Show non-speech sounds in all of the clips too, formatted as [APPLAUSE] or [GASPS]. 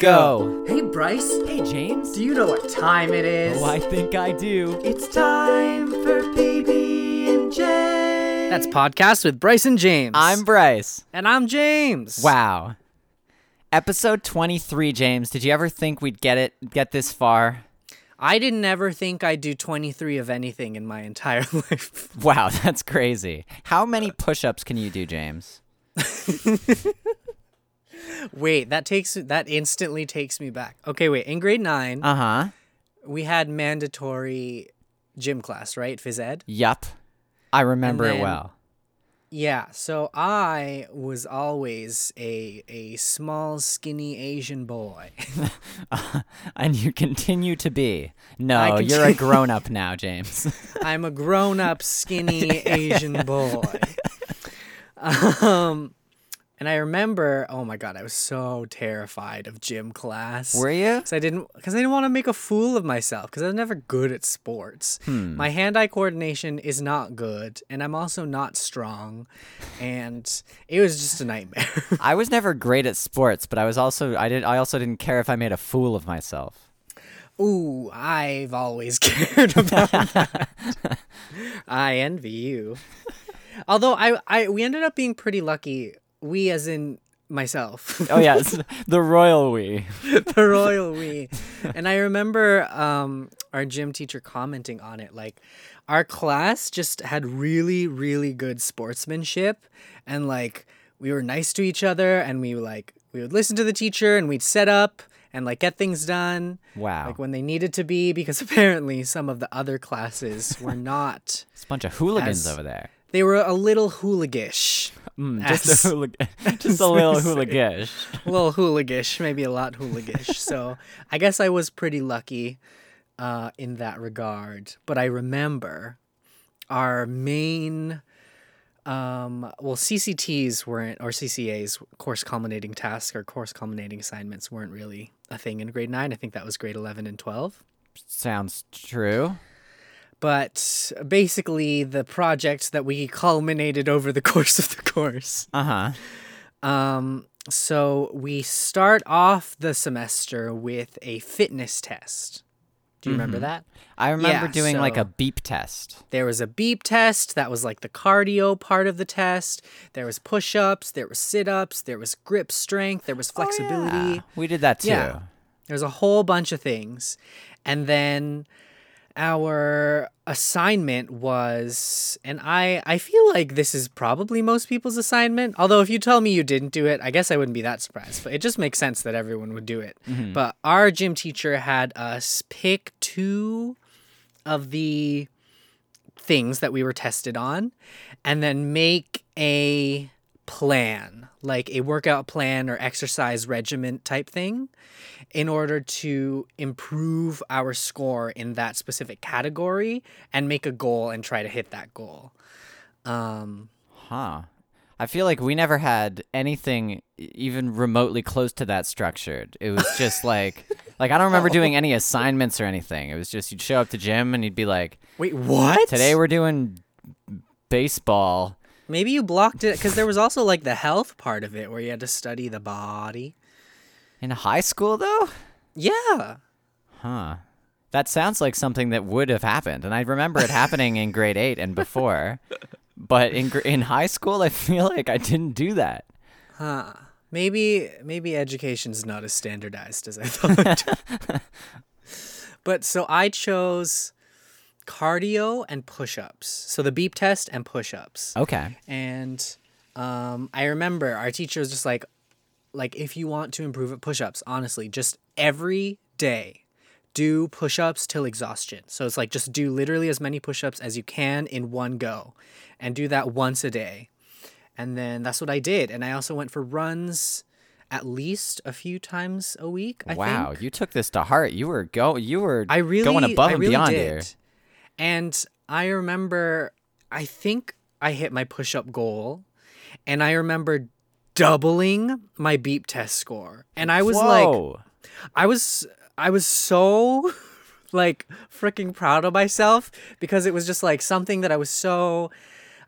Go. Hey, Bryce. Hey, James. Do you know what time it is? Oh, I think I do. It's time for PB and J. That's podcast with Bryce and James. I'm Bryce. and I'm James. Wow. Episode 23, James. Did you ever think we'd get it get this far? I didn't ever think I'd do 23 of anything in my entire [LAUGHS] life. Wow, that's crazy. How many push-ups can you do, James? [LAUGHS] wait, that takes that instantly takes me back. Okay, wait. In grade 9, Uh-huh. we had mandatory gym class, right? Phys ed. Yup. I remember it well. Yeah, so I was always a a small skinny Asian boy. [LAUGHS] [LAUGHS] and you continue to be. No, I you're a grown-up now, James. [LAUGHS] I'm a grown-up skinny Asian boy. Um and I remember, oh my god, I was so terrified of gym class. Were you? Because I didn't, because I didn't want to make a fool of myself. Because I was never good at sports. Hmm. My hand-eye coordination is not good, and I'm also not strong, and it was just a nightmare. [LAUGHS] I was never great at sports, but I was also I did I also didn't care if I made a fool of myself. Ooh, I've always [LAUGHS] cared about that. [LAUGHS] I envy you. Although I, I, we ended up being pretty lucky. We, as in myself. Oh yes, [LAUGHS] the royal we. [LAUGHS] the royal we. And I remember um, our gym teacher commenting on it. Like, our class just had really, really good sportsmanship, and like we were nice to each other, and we like we would listen to the teacher, and we'd set up and like get things done. Wow. Like when they needed to be, because [LAUGHS] apparently some of the other classes were not. It's a bunch of hooligans As- over there. They were a little hooligish. Mm, [LAUGHS] just a [LAUGHS] [LAUGHS] just a little hooligish. a little hooligish, maybe a lot hooligish. so I guess I was pretty lucky uh, in that regard. But I remember our main, um, well, CCTs weren't, or CCAs, course culminating tasks or course culminating assignments weren't really a thing in grade nine. I think that was grade 11 and 12. Sounds true. But basically, the project that we culminated over the [LAUGHS] course of the course. Uh huh. Um, so we start off the semester with a fitness test. Do you remember that? I remember Yeah, doing like a beep test. There was a beep test that was like the cardio part of the test. There was push-ups, there was sit-ups, there was grip strength, there was flexibility. Oh, yeah. We did that too. Yeah. There's a whole bunch of things. And then our assignment was and I I feel like this is probably most people's assignment. Although if you tell me you didn't do it, I guess I wouldn't be that surprised. But it just makes sense that everyone would do it. Mm-hmm. But our gym teacher had us pick two of the things that we were tested on and then make a plan, like a workout plan or exercise regimen type thing in order to improve our score in that specific category and make a goal and try to hit that goal. Um, Huh. I feel like we never had anything even remotely close to that structured. It was just like [LAUGHS] like I don't remember doing any assignments or anything. It was just you'd show up to gym and you'd be like, wait, what? "Today we're doing baseball." Maybe you blocked it because there was also like the health part of it where you had to study the body. In high school though? Yeah. Huh. That sounds like something that would have happened, and I remember it happening in [LAUGHS] grade eight and before. But in in high school, I feel like I didn't do that. Huh. Maybe maybe education's not as standardized as I [LAUGHS] thought. but so I chose cardio and push-ups. So the beep test and push-ups. Okay. And um, I remember our teacher was just like, like if you want to improve at push-ups, honestly, just every day do push-ups till exhaustion. So it's like just do literally as many push-ups as you can in one go, and do that once a day. And then that's what I did. And I also went for runs at least a few times a week. I wow, think. you took this to heart. You were go. You were I really going above I and really beyond did. here. And I remember I think I hit my push-up goal and I remember doubling my beep test score. And I was like I was I was so [LAUGHS] like freaking proud of myself because it was just like something that I was so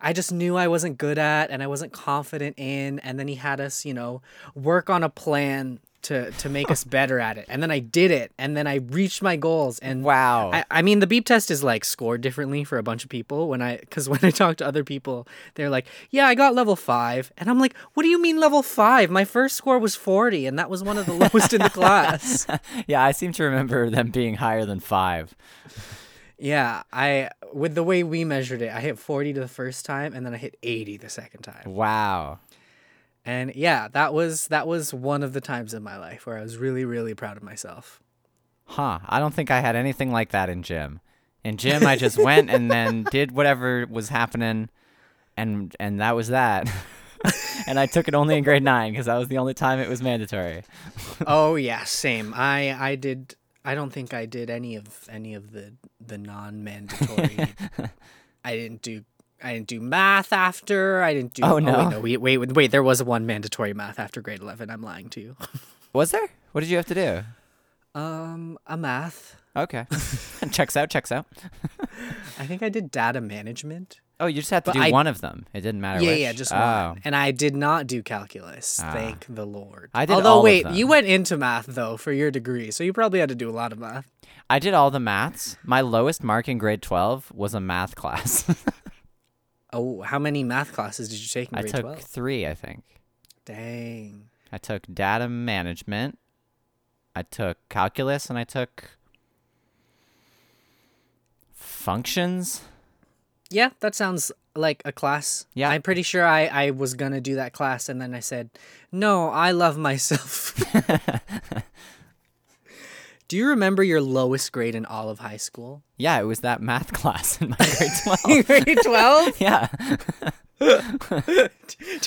I just knew I wasn't good at and I wasn't confident in and then he had us, you know, work on a plan to to make us better at it. And then I did it, and then I reached my goals. And Wow. I, I mean, the beep test is like scored differently for a bunch of people. When I, because [LAUGHS] when I talk to other people, they're like, "Yeah, I got level five. and I'm like, "What do you mean level five? My first score was forty, and that was one of the lowest in the class." [LAUGHS] yeah, I seem to remember them being higher than five. Yeah, I with the way we measured it, I hit forty the first time, and then I hit eighty the second time. Wow. And yeah, that was that was one of the times in my life where I was really, really proud of myself. Huh. I don't think I had anything like that in gym. In gym, I just [LAUGHS] went and then did whatever was happening, and and that was that. [LAUGHS] and I took it only in grade nine because that was the only time it was mandatory. [LAUGHS] oh yeah, same. I I did. I don't think I did any of any of the the non-mandatory. I didn't do. I didn't do math after. I didn't do. Oh, no. wait, no. Wait, wait, wait, wait. There was one mandatory math after grade eleven. I'm lying to you. [LAUGHS] Was there? What did you have to do? Um, a math. Okay. [LAUGHS] [LAUGHS] checks out. Checks out. I think I did data management. Oh, you just had to But do I- one of them. It didn't matter. Yeah, which. yeah, just oh. one. And I did not do calculus. Ah. Thank the Lord. I did Although all of wait, you went into math though for your degree, so you probably had to do a lot of math. I did all the maths. My lowest mark in grade twelve was a math class. Oh, how many math classes did you take in I took 12? three, I think. Dang. I took data management. I took calculus, and I took functions. Yeah, that sounds like a class. Yeah. I'm pretty sure I, I was going to do that class and then I said, no, I love myself. [LAUGHS] [LAUGHS] do you remember your lowest grade in all of high school? Yeah, it was that math [LAUGHS] class in my [LAUGHS] grade twelve. [LAUGHS] grade 12? yeah, do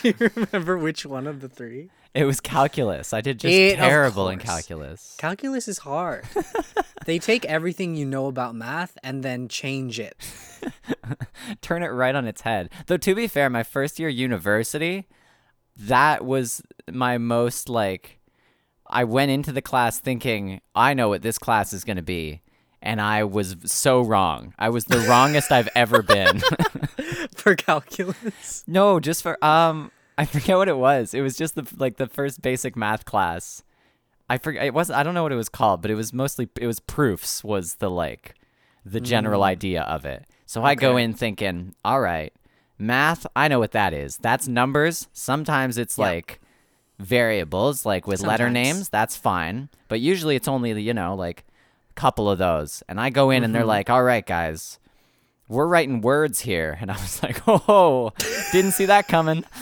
you remember which one of the three? it was calculus. I did just It- terrible in calculus. Calculus is hard. they take everything you know about math and then change it. turn it right on its head. Though to be fair, my first year university, that was my most like I went into the class thinking I know what this class is going to be and I was so wrong. I was the wrongest I've ever been. [LAUGHS] for calculus. no, just for um I forget what it was. It was just the like the first basic math class. I forget it was I don't know what it was called, but it was mostly it was proofs was the like the general idea of it. So I go Mm. In thinking, all right, math, I know what that is. That's numbers. Sometimes it's Yeah. like variables, like with letter names, that's fine. But usually it's only, the you know, like a couple of those. And I go in Mm-hmm. and they're like, all right, guys, we're writing words here. And I was [LAUGHS] like, oh, didn't see that coming. [LAUGHS]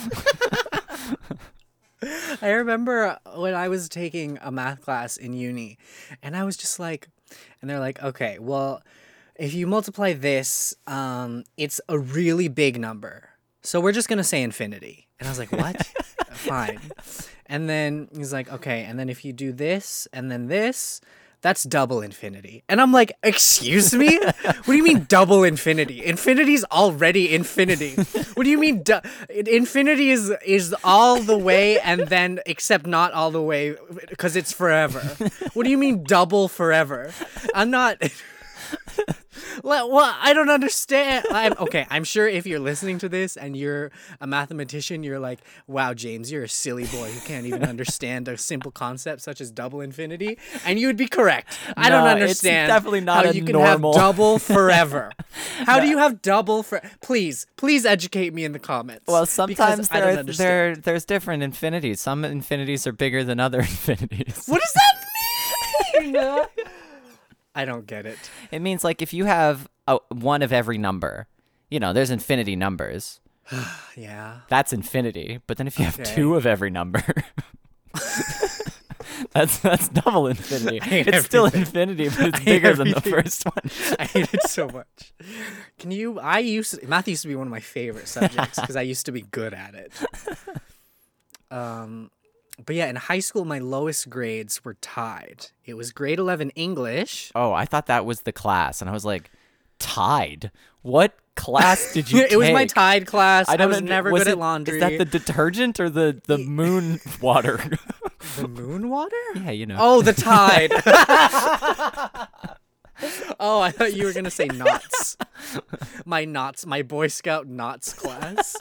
I remember when I was taking a math class in uni, and I was just like, and they're like, okay, well, if you multiply this, um, it's a really big number. So we're just gonna say infinity. And I was like, what? [LAUGHS] Fine. And then he's like, okay, and then if you do this and then this, that's double infinity. And I'm like, excuse me? what do you mean double infinity? Infinity's already infinity. What do you mean du- infinity is is all the way and then except not all the way because it's forever. What do you mean double forever? I'm not Well, well, I don't understand. I'm, okay, I'm sure if you're listening to this and you're a mathematician, you're like, wow, James, you're a silly boy who can't even [LAUGHS] understand a simple concept such as double infinity. And you would be correct. I don't No, it's understand definitely not how a you can normal- have double [LAUGHS] forever. How do you have double for? Please, please educate me in the comments. Well, sometimes there, are, there there's different infinities. Some infinities are bigger than other [LAUGHS] infinities. What does that mean? I don't get it. It means like if you have a, one of every number, you know, there's infinity numbers. [SIGHS] Yeah. That's infinity. But then if you have two of every number, [LAUGHS] that's that's double infinity. [LAUGHS] It's still infinity, but [LAUGHS] it's bigger than the first one. I hate it so much. Can you? I used to, math used to be one of my favorite subjects because I used to be good at it. Um, but yeah, in high school, my lowest grades were tied. It was grade eleven English. Oh, I thought that was the class, and I was like, tied? What class did you? [LAUGHS] it was my tied class. I, don't was never was good it- at laundry. Is that the detergent or the the moon [LAUGHS] water? the moon water? [LAUGHS] yeah, you know. Oh, the tide. oh, I thought you were gonna say knots. My knots, my Boy Scout knots class.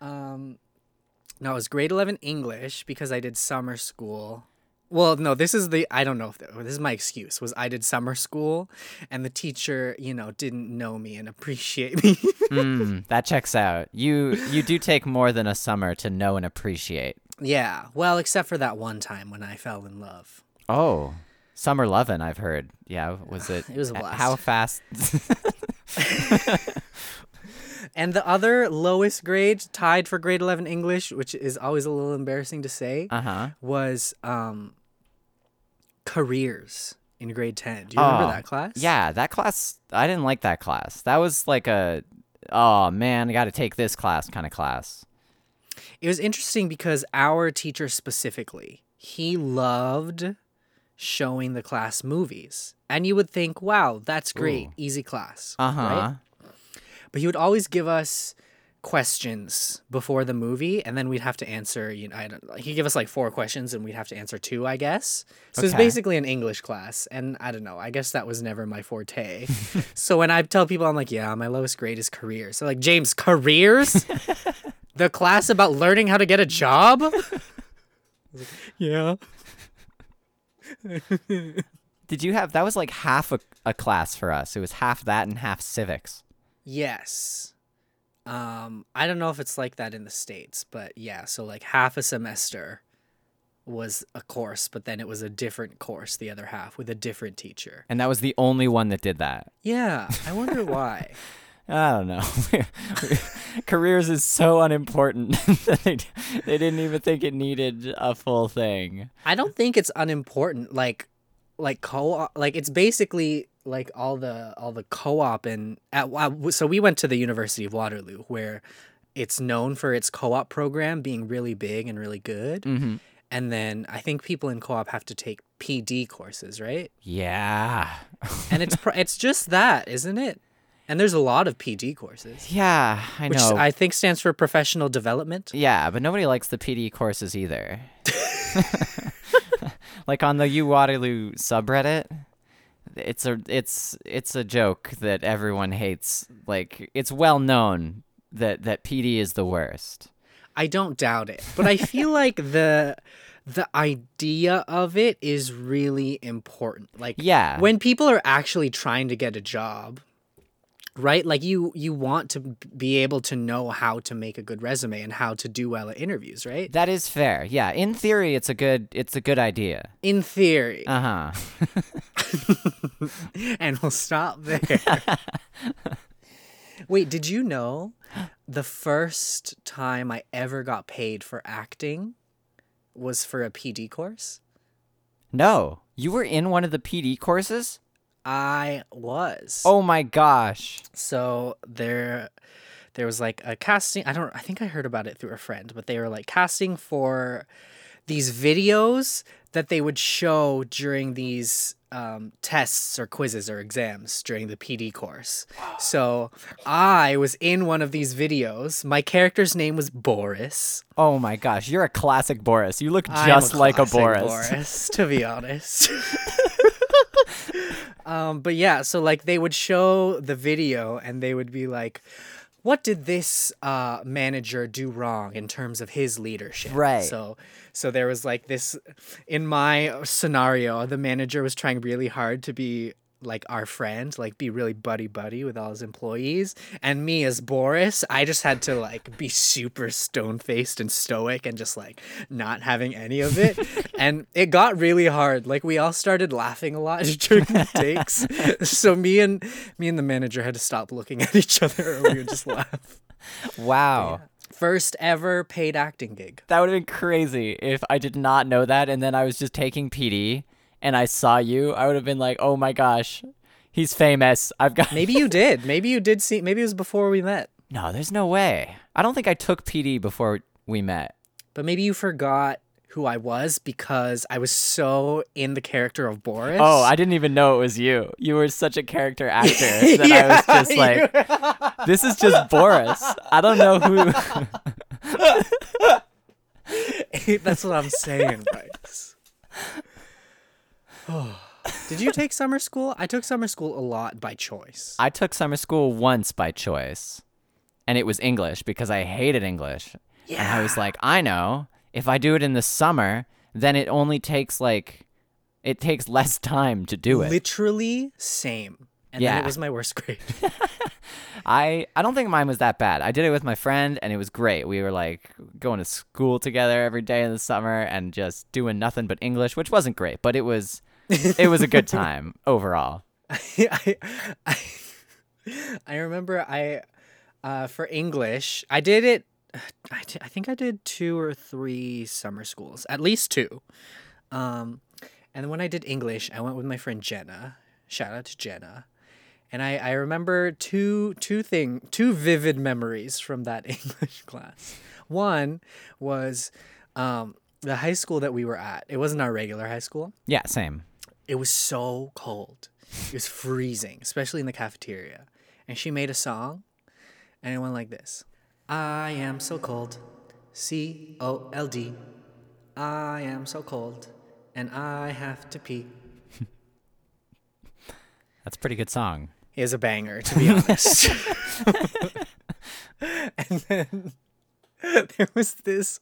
Um, No, it was grade 11 English because I did summer school. Well, no, this is the I don't know if the, this is my excuse. Was I did summer school and the teacher, you know, didn't know me and appreciate me. [LAUGHS] Mm, that checks out. You you do take more than a summer to know and appreciate. yeah. Well, except for that one time when I fell in love. Oh, summer lovin', I've heard. Yeah, was [SIGHS] it? It was a h- blast. How fast? [LAUGHS] [LAUGHS] And the other lowest grade tied for grade 11 English, which is always a little embarrassing to say, Uh huh. was um careers in grade 10. Do you remember Oh, that class? Yeah, that class. I didn't like that class. That was like a, oh man, I got to take this class kind of class. It was interesting because our teacher specifically, he loved showing the class movies. And you would think, wow, that's great, Ooh. easy class. Uh huh. Right? But he would always give us questions before the movie and then we'd have to answer you know I don't, he'd give us like four questions and we'd have to answer two i guess so it's Okay. basically an english class and i don't know i guess that was never my forte [LAUGHS] so when i tell people i'm like yeah my lowest grade is careers so like james careers [LAUGHS] the class about learning how to get a job like, [LAUGHS] yeah Did you have that was like half a, a class for us. It was half that and half civics. Yes. Um, I don't know if it's like that in the States, but yeah, so like half a semester was a course, but then it was a different course the other half with a different teacher. And that was the only one that did that. Yeah, I wonder [LAUGHS] why. I don't know. [LAUGHS] Careers is so unimportant [LAUGHS] that they, they didn't even think it needed a full thing. I don't think it's unimportant like like co like it's basically like all the all the co-op and at so we went to the University of Waterloo where it's known for its co-op program being really big and really good. Mm-hmm. And then I think people in co-op have to take PD courses, right? Yeah. And it's [LAUGHS] it's just that, isn't it? And there's a lot of PD courses, Yeah, I which know. I think stands for professional development. Yeah, but nobody likes the PD courses either. [LAUGHS] like on the U Waterloo subreddit, it's a it's it's a joke that everyone hates. Like it's well known that that PD is the worst. I don't doubt it, but I feel [LAUGHS] like the the idea of it is really important. Like Yeah. when people are actually trying to get a job, right? Like you you want to be able to know how to make a good resume and how to do well at interviews, right? That is fair. Yeah, in theory, it's a good it's a good idea. In theory. Uh huh. [LAUGHS] and we'll stop there. [LAUGHS] Wait, did you know the first time I ever got paid for acting was for a PD course? no, you were in one of the PD courses. I was. Oh my gosh. So there there was like a casting I don't I think I heard about it through a friend, but they were like casting for these videos that they would show during these um, tests or quizzes or exams during the PD course. [GASPS] So I was in one of these videos. My character's name was Boris. Oh my gosh, you're a classic Boris. You look just like a Boris. Boris, to be honest. [LAUGHS] um, but yeah, so like they would show the video and they would be like, "What did this uh, manager do wrong in terms of his leadership?" Right. So, so there was like this. In my scenario, the manager was trying really hard to be like our friend, like be really buddy buddy with all his employees. And me as Boris, I just had to like be super stone faced and stoic and just like not having any of it. [LAUGHS] and it got really hard. Like we all started laughing a lot [LAUGHS] during the takes. [LAUGHS] so me and me and the manager had to stop looking at each other or we would just laugh. Wow. First ever paid acting gig. That would have been crazy if I did not know that and then I was just taking PD and I saw you. I would have been like, oh my gosh, he's famous. I've got. Maybe you did. Maybe you did see maybe it was before we met. No, there's no way. I don't think I took PD before we met. But maybe you forgot who I was because I was so in the character of Boris. Oh, I didn't even know it was you. You were such a character actor [LAUGHS] that I was just like, this is just Boris. I don't know who. [LAUGHS] [LAUGHS] That's what I'm saying, Bryce. [SIGHS] Did you take summer school? I took summer school a lot by choice. I took summer school once by choice, and it was English because I hated English. And I was like, I know. If I do it in the summer, then it only takes like it takes less time to do it. Literally same. And then Yeah. it was my worst grade. [LAUGHS] [LAUGHS] I I don't think mine was that bad. I did it with my friend and it was great. We were like going to school together every day in the summer and just doing nothing but English, which wasn't great, but it was it was a good [LAUGHS] time overall. I, I, I remember I, uh, for English, I did it. I think I did two or three summer schools, at least two. Um, and when I did English, I went with my friend Jenna. Shout out to Jenna. And I, I remember two two thing two vivid memories from that [LAUGHS] English class. One was um, the high school that we were at. It wasn't our regular high school Yeah, same. It was so cold. It was freezing, especially in the cafeteria. And she made a song, and it went like this I am so cold, C O L D. I am so cold, and I have to pee. That's a pretty good song. Is a banger, to be honest. [LAUGHS] [LAUGHS] and then [LAUGHS] there was this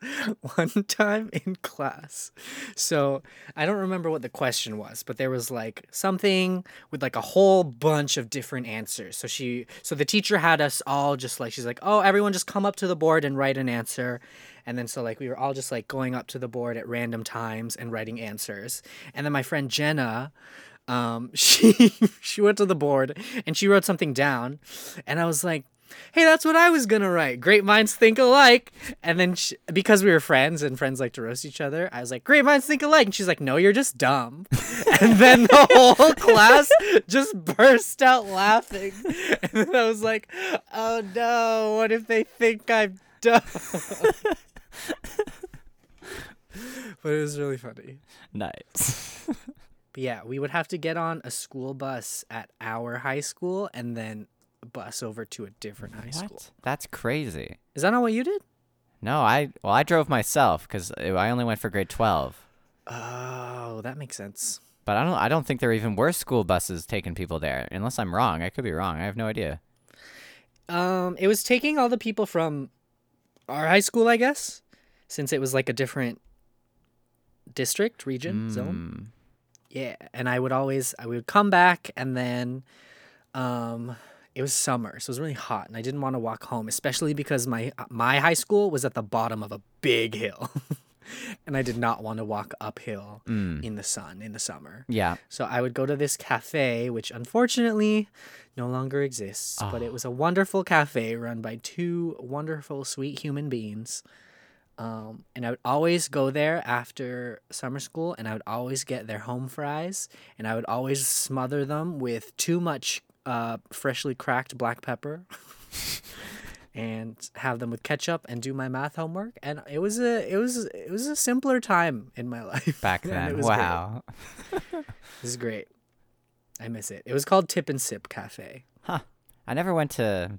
one time in class. So I don't remember what the question was, but there was like something with like a whole bunch of different answers. So she, so the teacher had us all just like, she's like, oh, everyone just come up to the board and write an answer. And then so like we were all just like going up to the board at random times and writing answers. And then my friend Jenna, um, [LAUGHS] she she went to the board and she wrote something down, and I was like, "Hey, that's what I was gonna write. Great minds think alike." And then she, because we were friends and friends like to roast each other, I was like, "Great minds think alike," and she's like, "No, you're just dumb." [LAUGHS] and then the whole class just burst out laughing, and then I was like, "Oh no, what if they think I'm dumb?" [LAUGHS] but it was really funny. Nice. But yeah, we would have to get on a school bus at our high school and then bus over to a different high school. what? That's crazy. Is that not what you did? No, I well I drove myself cuz I only went for grade 12. Oh, that makes sense. But I don't I don't think there even were school buses taking people there unless I'm wrong. I could be wrong. I have no idea. Um, it was taking all the people from our high school, I guess, since it was like a different district, region, zone. Mm. Yeah, and I would always I would come back and then um it was summer, so it was really hot and I didn't want to walk home, especially because my my high school was at the bottom of a big hill. [LAUGHS] and I did not want to walk uphill Mm. in the sun in the summer. Yeah. So I would go to this cafe, which unfortunately no longer exists, but it was a wonderful cafe run by two wonderful, sweet human beings. Um, and I would always go there after summer school, and I would always get their home fries, and I would always smother them with too much uh, freshly cracked black pepper. [LAUGHS] and have them with ketchup and do my math homework and it was a it was it was a simpler time in my [LAUGHS] life Back then. Wow. [LAUGHS] This is great. I miss it. It was called Tip and Sip Cafe. Huh. I never went to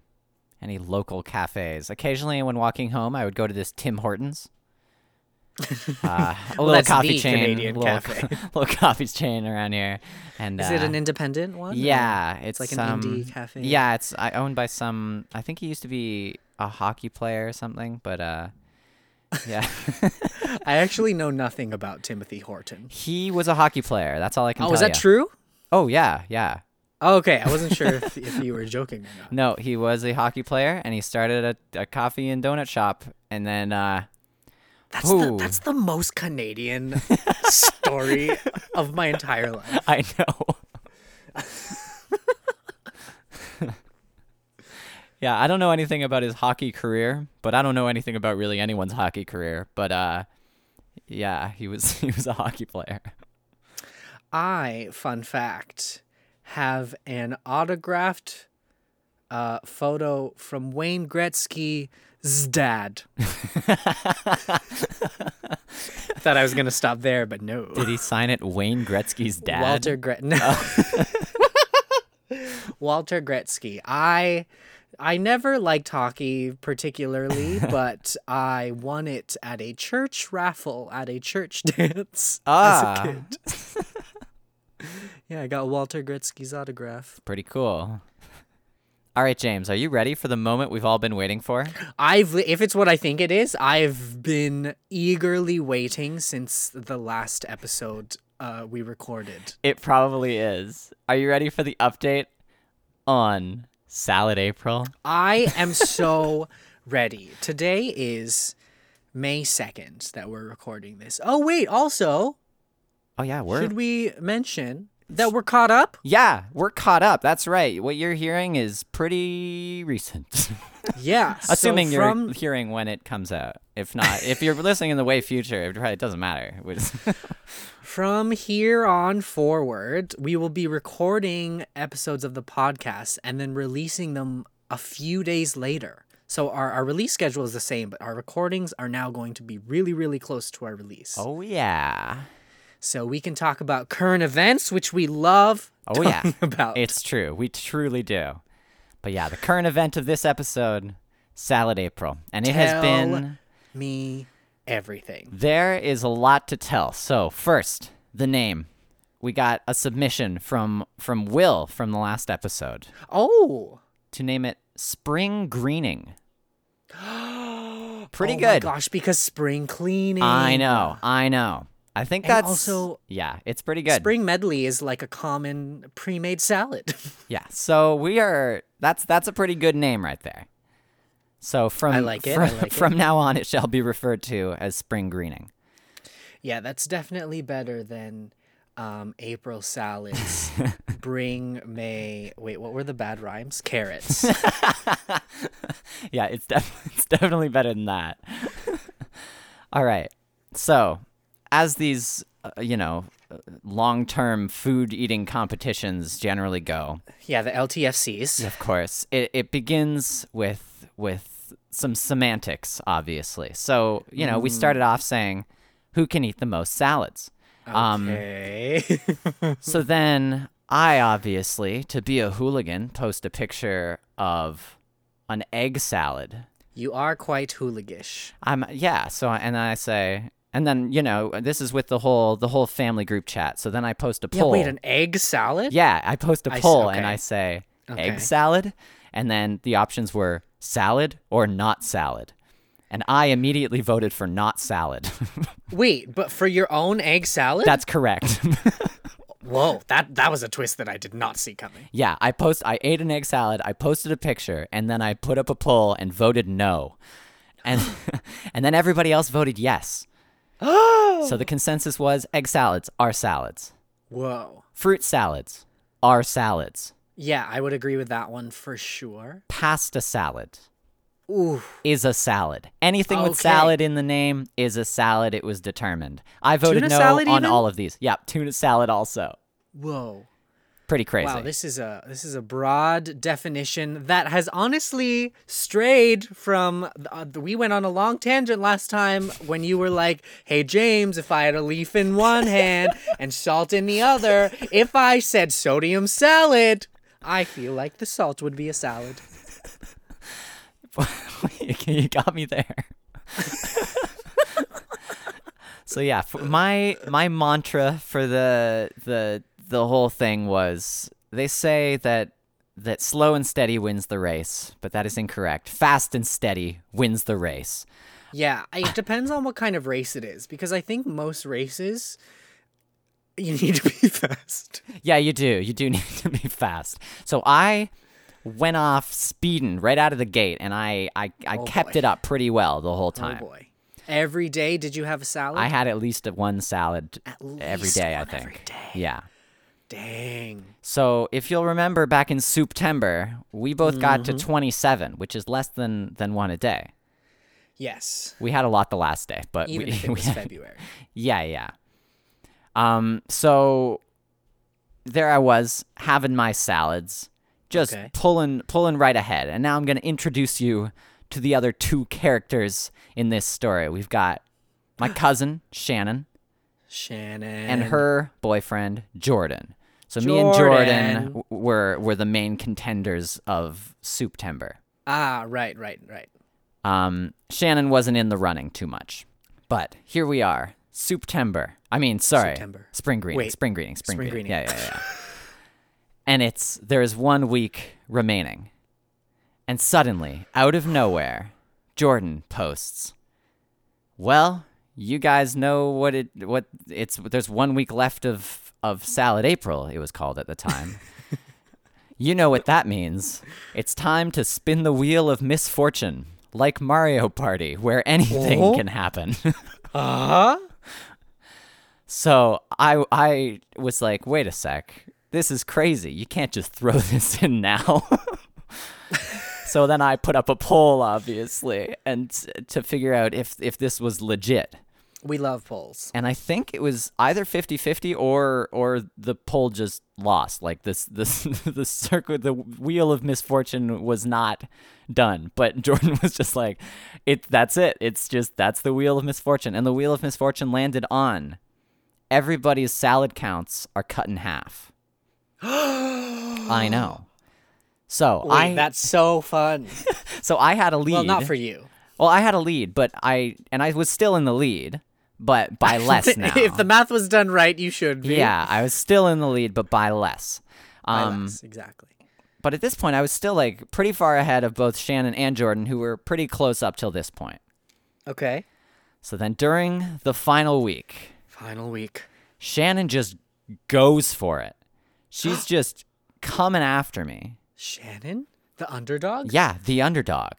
any local cafes. Occasionally, when walking home, I would go to this Tim Hortons. Uh, [LAUGHS] a little that's coffee chain, Canadian little, cafe. [LAUGHS] little coffee chain around here. And Is it uh, an independent one? Yeah, it's, like an um, indie cafe? Yeah, it's I owned by some. I think he used to be a hockey player or something, but uh, yeah, [LAUGHS] I actually know nothing about Timothy Horton. he was a hockey player. That's all I can Oh, is that ya. true? Oh yeah, yeah. Oh, okay, I wasn't sure if, if you were joking or not. No, he was a hockey player, and he started a, a coffee and donut shop, and then uh, That's the, that's the most Canadian story [LAUGHS] of my entire life. I know. yeah, I don't know anything about his hockey career, but I don't know anything about really anyone's hockey career. But uh, yeah, he was [LAUGHS] he was a hockey player. I, fun fact, have an autographed uh, photo from Wayne Gretzky's dad. [LAUGHS] Thought I was gonna stop there, but no. Did he sign it Wayne Gretzky's dad? Walter Gret no. [LAUGHS] Walter Gretzky. I I never liked hockey particularly, [LAUGHS] but I won it at a church raffle at a church dance Ah. as a kid. yeah, I got Walter Gretzky's autograph. Pretty cool. All right, James, are you ready for the moment we've all been waiting for? I've if it's what I think it is, I've been eagerly waiting since the last episode uh, we recorded. It probably is. Are you ready for the update on Salad April? I am [LAUGHS] so ready. Today is May 2nd that we're recording this. Oh wait, also, Oh yeah, we're should we mention that we're caught up? Yeah, we're caught up. That's right. What you're hearing is pretty recent. [LAUGHS] Yeah. so Assuming you're hearing when it comes out. If not, if you're [LAUGHS] listening in the way future, it probably doesn't matter. [LAUGHS] From here on forward, we will be recording episodes of the podcast and then releasing them a few days later. So our, our release schedule is the same, but our recordings are now going to be really, really close to our release. oh yeah. So we can talk about current events, which we love Oh yeah. [LAUGHS] about. It's true. We truly do. But yeah, the current event of this episode, Salad April. And it has been me everything. There is a lot to tell. So, first, the name. We got a submission from from Will from the last episode Oh, to name it Spring Greening. [GASPS] Pretty oh my good. gosh, because spring cleaning. I know. I know. I think And that's also- yeah, it's pretty good. Spring medley is like a common pre-made salad. [LAUGHS] Yeah. So we are that's that's a pretty good name right there. So from I like it, From, like [LAUGHS] from now on it shall be referred to as spring greening. Yeah, that's definitely better than um, April salads. [LAUGHS] Bring May. Wait, what were the bad rhymes? Carrots. Yeah, it's def- it's definitely better than that. All right. So, as these uh, you know, uh, long-term food eating competitions generally go, yeah, the LTFCs. Of course, it it begins with with some semantics, obviously. So you know, we started off saying, "Who can eat the most salads?" Um, Okay. so [LAUGHS] then I obviously, to be a hooligan, post a picture of an egg salad. you are quite hooligish. I'm yeah. So and then I say, and then you know, this is with the whole the whole family group chat. So then I post a poll. Yeah, wait, an egg salad? Yeah, I post a poll and okay. I say Okay. egg salad, and then the options were salad or not salad. And I immediately voted for not salad. [LAUGHS] Wait, but for your own egg salad? That's correct. [LAUGHS] Whoa, that that was a twist that I did not see coming. yeah, I post I ate an egg salad, I posted a picture, and then I put up a poll and voted no. And [LAUGHS] and then everybody else voted yes. [GASPS] so the consensus was egg salads are salads. Whoa. Fruit salads are salads. Yeah, I would agree with that one for sure. Pasta salad Ooh. is a salad. Anything with salad in the name is a salad. It was determined. I voted Tuna no on even? all of these. Yeah, tuna salad also. Whoa. Pretty crazy. Wow, this is a this is a broad definition that has honestly strayed from. Uh, we went on a long tangent last time when you were like, "Hey James, if I had a leaf in one hand and salt in the other, if I said sodium salad, I feel like the salt would be a salad." [LAUGHS] you got me there. [LAUGHS] so yeah, my my mantra for the the the whole thing was they say that that slow and steady wins the race, but that is incorrect. Fast and steady wins the race. Yeah, it depends on what kind of race it is because I think most races you [LAUGHS] need to be fast. Yeah, you do. You do [LAUGHS] need to be fast. So I went off speeding right out of the gate, and I I, I Oh, kept boy. it up pretty well the whole time. Oh boy. Every day did you have a salad? I had at least one salad every day. I think. every day. Yeah. Dang. So if you'll remember back in September, we both got Mm-hmm. to 27, which is less than than one a day. Yes. We had a lot the last day, but Even we, if [LAUGHS] it was had- February. [LAUGHS] yeah, yeah. Um, so there I was having my salads, just Okay. pulling pulling right ahead. And now I'm gonna introduce you to the other two characters in this story. We've got my [GASPS] cousin Shannon Shannon. and her boyfriend Jordan. So me and Jordan Jordan. were were the main contenders of September. Ah, right, right, right. Um, Shannon wasn't in the running too much, but here we are, September. I mean, sorry, September. spring greeting, Wait. spring greening, spring, Spring greeting. greeting. Yeah, yeah, yeah. and it's there's one week remaining. And suddenly, out of nowhere, Jordan posts, "Well, you guys know what it what it's there's one week left of of Salad April, it was called at the time. [LAUGHS] you know what that means. It's time to spin the wheel of misfortune, like Mario Party, where anything Oh. can happen." [LAUGHS] Uh huh. So I I was like, wait a sec, this is crazy. You can't just throw [LAUGHS] this in now. so then I put up a poll, obviously, and to figure out if if this was legit. We love polls. And I think it was either 50-50 or or the poll just lost. Like this this [LAUGHS] the circle the wheel of misfortune was not done. But [LAUGHS] Jordan was just like, it that's it. It's just that's the wheel of misfortune. And the wheel of misfortune landed on everybody's salad counts are cut in half. [GASPS] I know. So Wait, I that's so fun. [LAUGHS] so I had a lead. well, not for you. Well, I had a lead, but I and I was still in the lead, but by [LAUGHS] less now. if the math was done right, you should be. yeah, I was still in the lead, but by less. By Um, less, exactly. but at this point, I was still like pretty far ahead of both Shannon and Jordan, who were pretty close up till this point. Okay. So then, during the final week, Final week. Shannon just goes for it. She's [GASPS] just coming after me. Shannon, the underdog. Yeah, the underdog.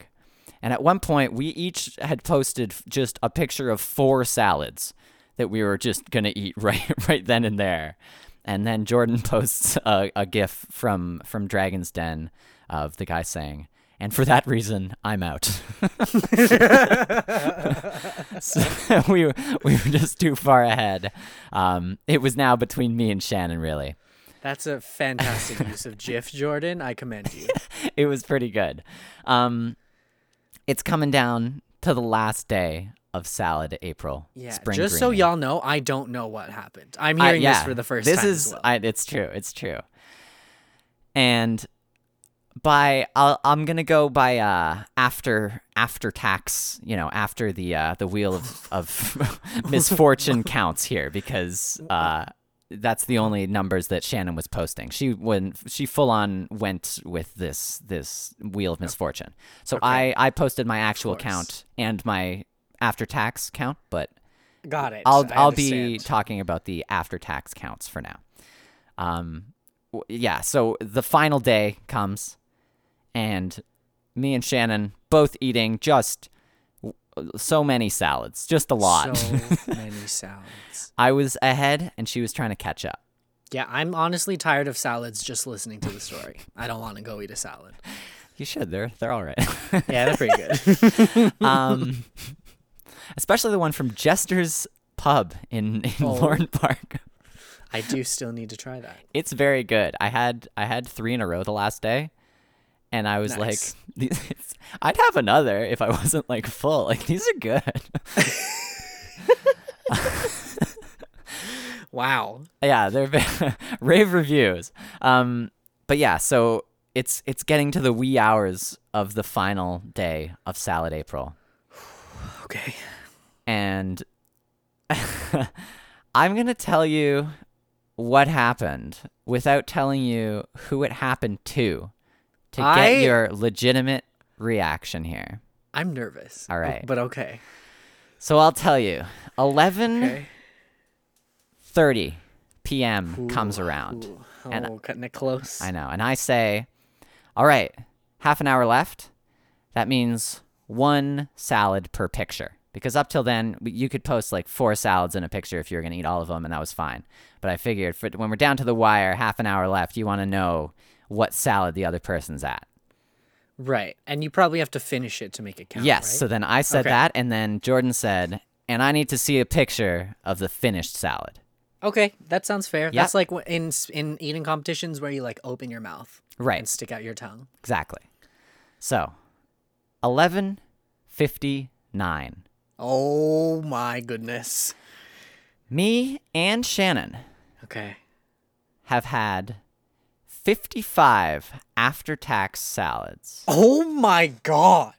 And at one point, we each had posted just a picture of four salads that we were just gonna eat [LAUGHS] right, right then and there. And then Jordan [LAUGHS] posts a, a GIF from from Dragon's Den of the guy saying, "And for that reason, I'm out." [LAUGHS] so we we were just too far ahead. Um, it was now between me and Shannon, really. That's a fantastic use of GIF, Jordan. I commend you. it was pretty good. Um, it's coming down to the last day of Salad April. Yeah. spring just so y'all know, I don't know what happened. I'm I- hearing yeah, this for the first this time. This is well. I, it's true. It's true. And by I'll, I'm gonna go by uh after after tax. You know, after the uh the wheel of of [LAUGHS] misfortune counts here because uh. That's the only numbers that Shannon was posting. She when she full on went with this this wheel of misfortune. So I I posted my actual count and my after tax count, but Got it. I'll I I'll be talking about the after tax counts for now. Um, yeah. So the final day comes, and me and Shannon both eating just so many salads, just a lot. So [LAUGHS] many salads. I was ahead, and she was trying to catch up. Yeah, I'm honestly tired of salads just listening to the story. I don't want to go eat a salad. You should. They're they're all right. [LAUGHS] Yeah, they're pretty good. [LAUGHS] um, especially the one from Jester's Pub in in Oh. Lorne Park. I do still need to try that. It's very good. I had I had three in a row the last day, and I was Nice. [LAUGHS] like, I'd have another if I [LAUGHS] wasn't like full. Like these are good. [LAUGHS] Wow. yeah, they're rave reviews. Um, but yeah, so it's it's getting to the wee hours of the final day of Salad April, [SIGHS] Okay. and I'm gonna tell you what happened without telling you who it happened to, to get I- your legitimate reaction here. I'm nervous. All right. But okay. So I'll tell you, 11:30 Okay. p.m. comes around. ooh. And- oh, cutting it close. I know. And I say, all right, half an hour left. That means one salad per picture. Because up till then, you could post like four salads in a picture if you were going to eat all of them, and that was fine. But I figured for, when we're down to the wire, half an hour left, you want to know what salad the other person's at. Right. And you probably have to finish it to make it count. yes. right? So then I said Okay. that, and then Jordan said, and I need to see a picture of the finished salad. Okay, that sounds fair. Yep. That's like in in eating competitions where you like open your mouth Right. and stick out your tongue. Exactly. So, 11:59. Oh my goodness. Me and Shannon Okay. have had 55 after-tax salads. Oh my god.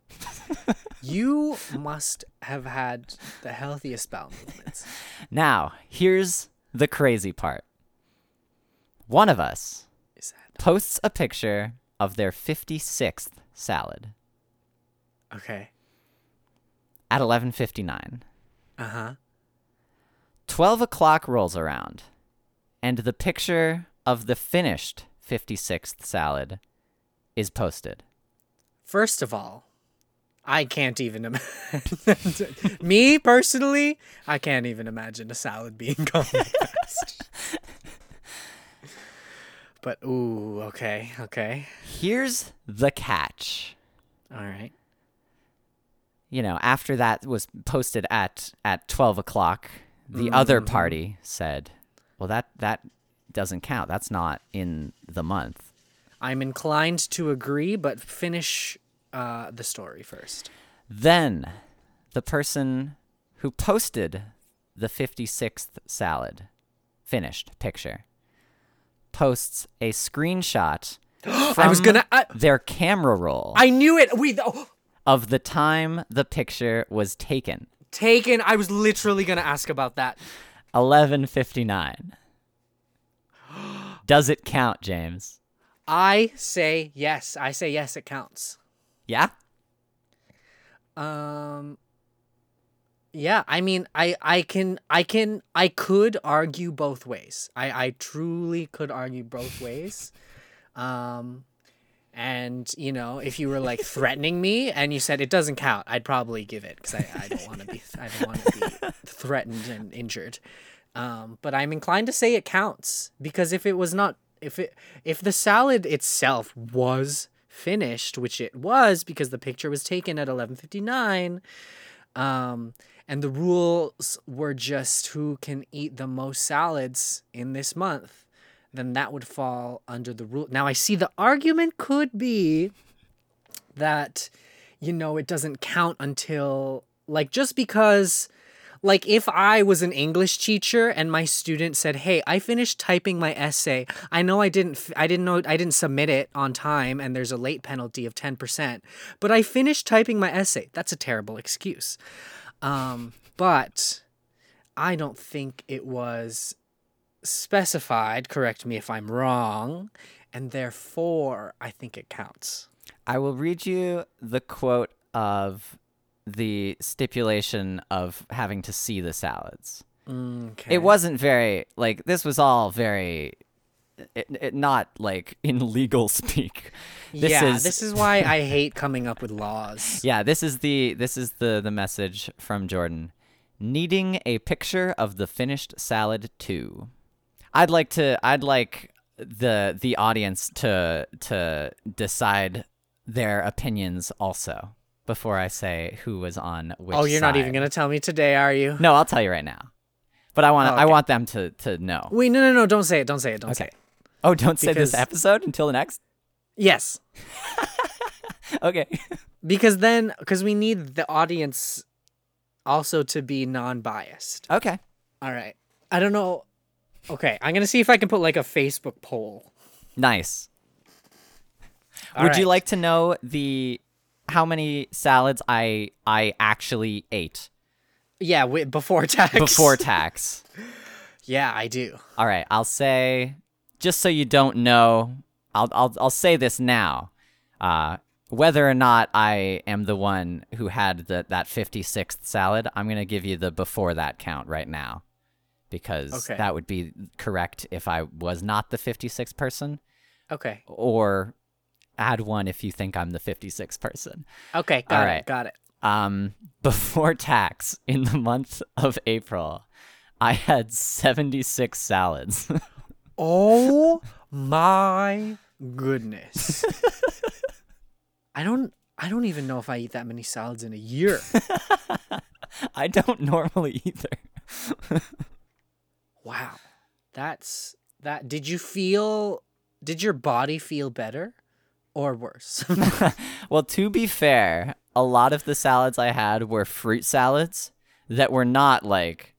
[LAUGHS] you must have had the healthiest bowel movements. Now, here's the crazy part. One of us posts a picture of their 56th salad Okay. at 11:59. Uh huh. 12 o'clock rolls around, and the picture of the finished 56th salad is posted. First of all, I can't even imagine. [LAUGHS] Me personally, I can't even imagine a salad being [LAUGHS] gone fast. but ooh, okay, okay, Here's the catch. all right. You know, after that was posted at at 12 o'clock, the other Mm-hmm. party said, "Well, that that doesn't count. That's not in the month." I'm inclined to agree, but finish uh, the story first. Then, the person who posted the 56th salad, finished picture, posts a screenshot [GASPS] I was gonna. I, their camera roll I knew it. We oh, of the time the picture was taken. taken. I was literally gonna ask about that. 11:59. Does it count, James? I say yes. I say yes. It counts. Yeah? Um yeah, I mean I I can I can I could argue both ways. I I truly could argue both ways. Um and you know, if you were like [LAUGHS] threatening me and you said it doesn't count, I'd probably give it because I, I don't want to be I don't want to be [LAUGHS] threatened and injured. Um, but I'm inclined to say it counts because if it was not if it if the salad itself was finished, which it was because the picture was taken at 11:59, um, and the rules were just who can eat the most salads in this month, then that would fall under the rule. Now I see the argument could be that you know it doesn't count until like just because like if I was an English teacher and my student said, "Hey, I finished typing my essay. I know I didn't I didn't know I didn't submit it on time and there's a late penalty of 10%, but I finished typing my essay." That's a terrible excuse. Um, but I don't think it was specified, correct me if I'm wrong, and therefore I think it counts. I will read you the quote of the stipulation of having to see the salads. Mm, okay. It wasn't very like this was all very it, it not like [LAUGHS] in legal speak. This yeah, is this is why I hate coming up with laws. [LAUGHS] Yeah, this is the this is the the message from Jordan. Needing a picture of the finished salad too. I'd like to I'd like the the audience to to decide their opinions also before I say who was on which oh, you're not even gonna tell me today, are you? No, I'll tell you right now. But I want Oh, I want them to to know. Wait, no, no, no! Don't say it! Don't say it! Don't say it! Oh, don't say this episode until the next. Yes, [LAUGHS] Okay. [LAUGHS] because then, because we need the audience also to be non-biased. okay. All right. I don't know. Okay, I'm gonna see if I can put like a Facebook poll. Nice. All Would you like to know the how many salads I I actually ate Yeah, wi- before tax. before [LAUGHS] tax? yeah, I do. All right, I'll say just so you don't know, I'll I'll I'll say this now. Uh whether or not I am the one who had the, that 56th salad, I'm going to give you the before that count right now. Because Okay. that would be correct if I was not the 56th person, Okay. or add one if you think I'm the 56th person. Okay. Got All it. right. Got it. Um, [LAUGHS] before tax, in the month of April, I had 76 salads. [LAUGHS] Oh my goodness. [LAUGHS] I don't I don't even know if I eat that many salads in a year. I don't normally either. Wow. That's that did you feel did your body feel better or worse? [LAUGHS] [LAUGHS] Well, to be fair, a lot of the salads I had were fruit salads that were not like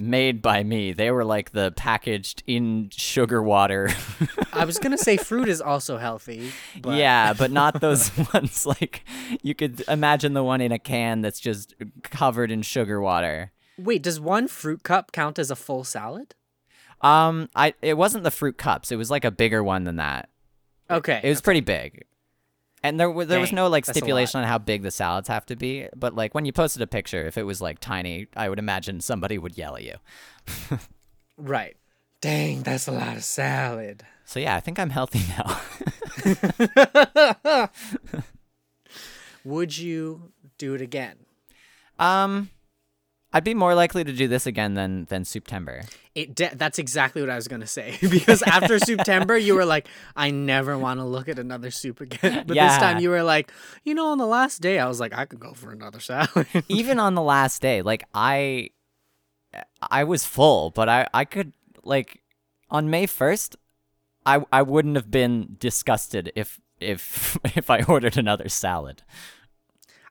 made by me. They were like the packaged in sugar water. [LAUGHS] I was going to say fruit is also healthy, but yeah, but not those ones like you could imagine the one in a can that's just covered in sugar water. Wait, does one fruit cup count as a full salad? Um, I it wasn't the fruit cups. It was like a bigger one than that. Okay. It was pretty big. And there, wa- there was no like that's a lot. stipulation on how big the salads have to be, but like when you posted a picture, if it was like tiny, I would imagine somebody would yell at you. Right. Dang, that's a lot of salad. So yeah, I think I'm healthy [LAUGHS] now. [LAUGHS] Would you do it again? um, I'd be more likely to do this again than than September. It de- that's exactly what I was gonna say [LAUGHS] because after [LAUGHS] September you were like, I never want to look at another soup again. [LAUGHS] But this time you were like, you know, on the last day I was like, I could go for another salad. Even on the last day, like I, I was full, but I I could like on May first, I I wouldn't have been disgusted if if if I ordered another salad.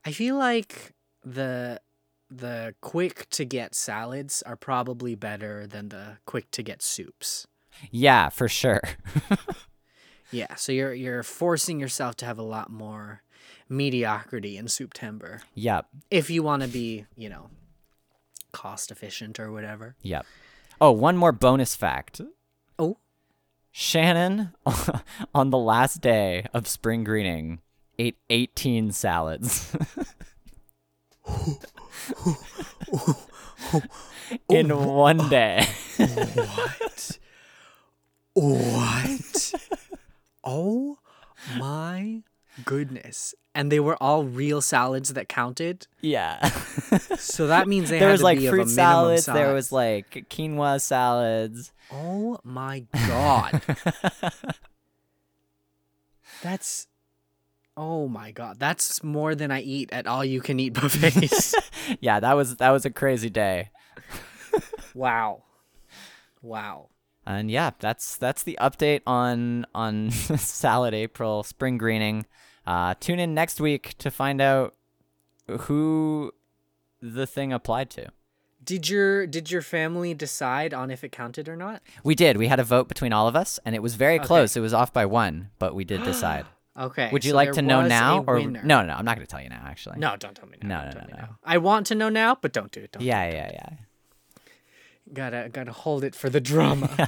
I feel like the the quick to get salads are probably better than the quick to get soups. Yeah, for sure. [LAUGHS] Yeah, so you're you're forcing yourself to have a lot more mediocrity in September yep. if you want to be, you know, cost efficient or whatever. Yep. Oh, one more bonus fact. Oh, Shannon, [LAUGHS] on the last day of spring greening, ate 18 salads. [LAUGHS] [LAUGHS] In one day. what? what? oh my goodness. And they were all real salads that counted. yeah. So that means they there had was like fruit of a minimum salads, there was like quinoa salads. Oh my god. [LAUGHS] That's Oh my god. That's more than I eat at all you can eat [LAUGHS] buffets. [LAUGHS] yeah, that was that was a crazy day. [LAUGHS] wow. Wow. And yeah, that's that's the update on on Salad April spring greening. Uh, tune in next week to find out who the thing applied to. Did your did your family decide on if it counted or not? We did. We had a vote between all of us, and it was very Okay. close. It was off by one, but we did decide. [GASPS] [GASPS] [GASPS] Okay. Would you so like to know now, or winner. no? No, no. I'm not going to tell you now. Actually. No, don't tell me now. No, no, no, no. I want to know now, but don't do it. Don't. Yeah, yeah, yeah. Gotta gotta hold it for the drama.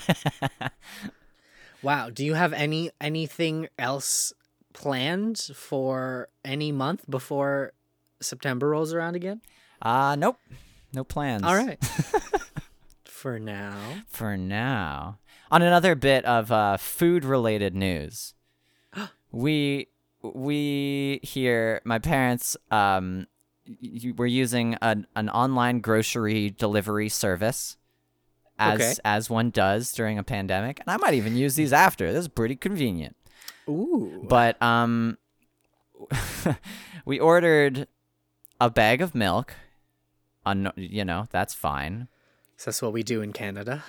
[LAUGHS] [LAUGHS] wow. Do you have any anything else planned for any month before September rolls around again? Uh nope. No plans. All right. [LAUGHS] for now. For now. On another bit of uh, food-related news, we we here, my parents, um, were using an an online grocery delivery service, as Okay. as one does during a pandemic, and I might even use these after. This is pretty convenient. Ooh. But um, [LAUGHS] we ordered a bag of milk. On you know that's fine. So that's what we do in Canada.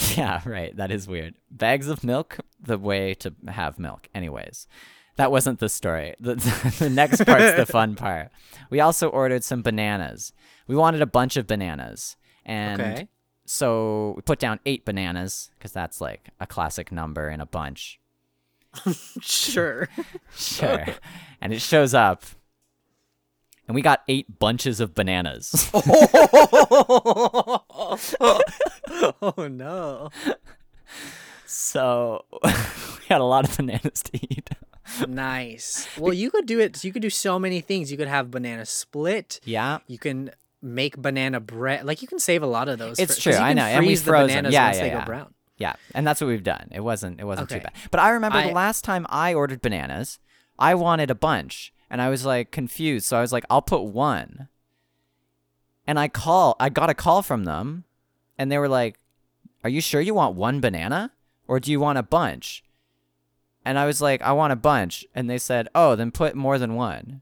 [LAUGHS] Yeah, right. That is weird. Bags of milk, the way to have milk. Anyways, that wasn't the story. [LAUGHS] The, the next part's the fun [LAUGHS] part. We also ordered some bananas. We wanted a bunch of bananas. And Okay. so we put down eight bananas because that's like a classic number in a bunch. Sure. Sure. and it shows up. And we got eight bunches of bananas. [LAUGHS] Oh, [LAUGHS] oh no. so [LAUGHS] we had a lot of bananas to eat. Nice. Well, you could do it. You could do so many things. You could have banana split. Yeah. You can make banana bread. Like you can save a lot of those. It's for- true, you I know, and we the froze 'em. bananas Yeah, once yeah, they yeah. go brown. Yeah, and that's what we've done. It wasn't it wasn't too bad. But I remember I- the last time I ordered bananas, I wanted a bunch, and I was like confused. So I was like, I'll put one. And I call, I got a call from them, and they were like, "Are you sure you want one banana, or do you want a bunch?" And I was like, "I want a bunch," and they said, "Oh, then put more than one."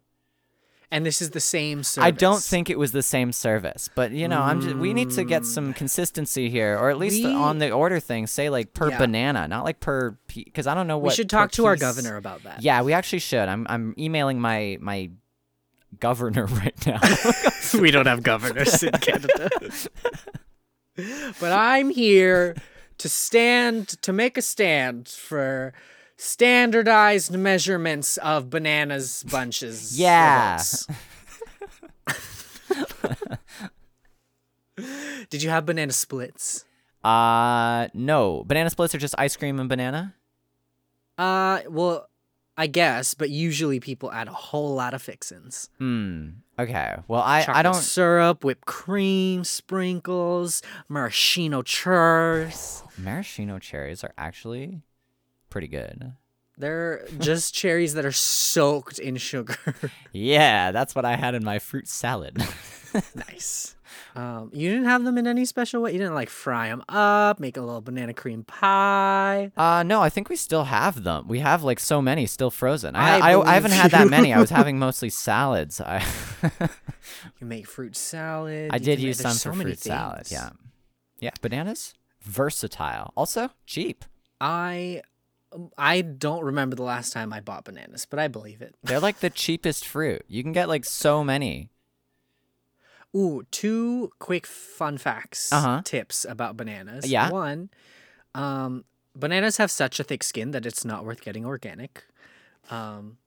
And this is the same service. I don't think it was the same service, but you know, I'm just we need to get some mm. consistency here, or at least We- on the order thing, say like per Yeah. banana, not like per because I don't know what. we should talk to our governor about that. Yeah, we actually should. I'm I'm emailing my my governor [LAUGHS] right now. [LAUGHS] we don't have governors in Canada. [LAUGHS] but I'm here to stand to make a stand for standardized measurements of bananas bunches. [LAUGHS] Yeah. [LAUGHS] Did you have banana splits? uh, no, banana splits are just ice cream and banana. Uh, well, I guess, but usually people add a whole lot of fixins. Hmm. Okay. Well, I I don't. syrup, whipped cream, sprinkles, maraschino cherries. Maraschino cherries are actually pretty good. They're just cherries that are soaked in sugar. [LAUGHS] Yeah, that's what I had in my fruit salad. [LAUGHS] nice. Um, you didn't have them in any special way. You didn't like fry them up, make a little banana cream pie. Uh, no, I think we still have them. We have like so many still frozen. I I I, I, haven't had that many. I was having mostly salads. I [LAUGHS] You make fruit salad. I did can- use some so for fruit salad. Yeah, yeah. Bananas, versatile. Also cheap. I I don't remember the last time I bought bananas, but I believe it. They're like the cheapest fruit. You can get like so many. Ooh, two quick fun facts, Uh-huh. tips about bananas. Yeah. One, um, bananas have such a thick skin that it's not worth getting organic. Um,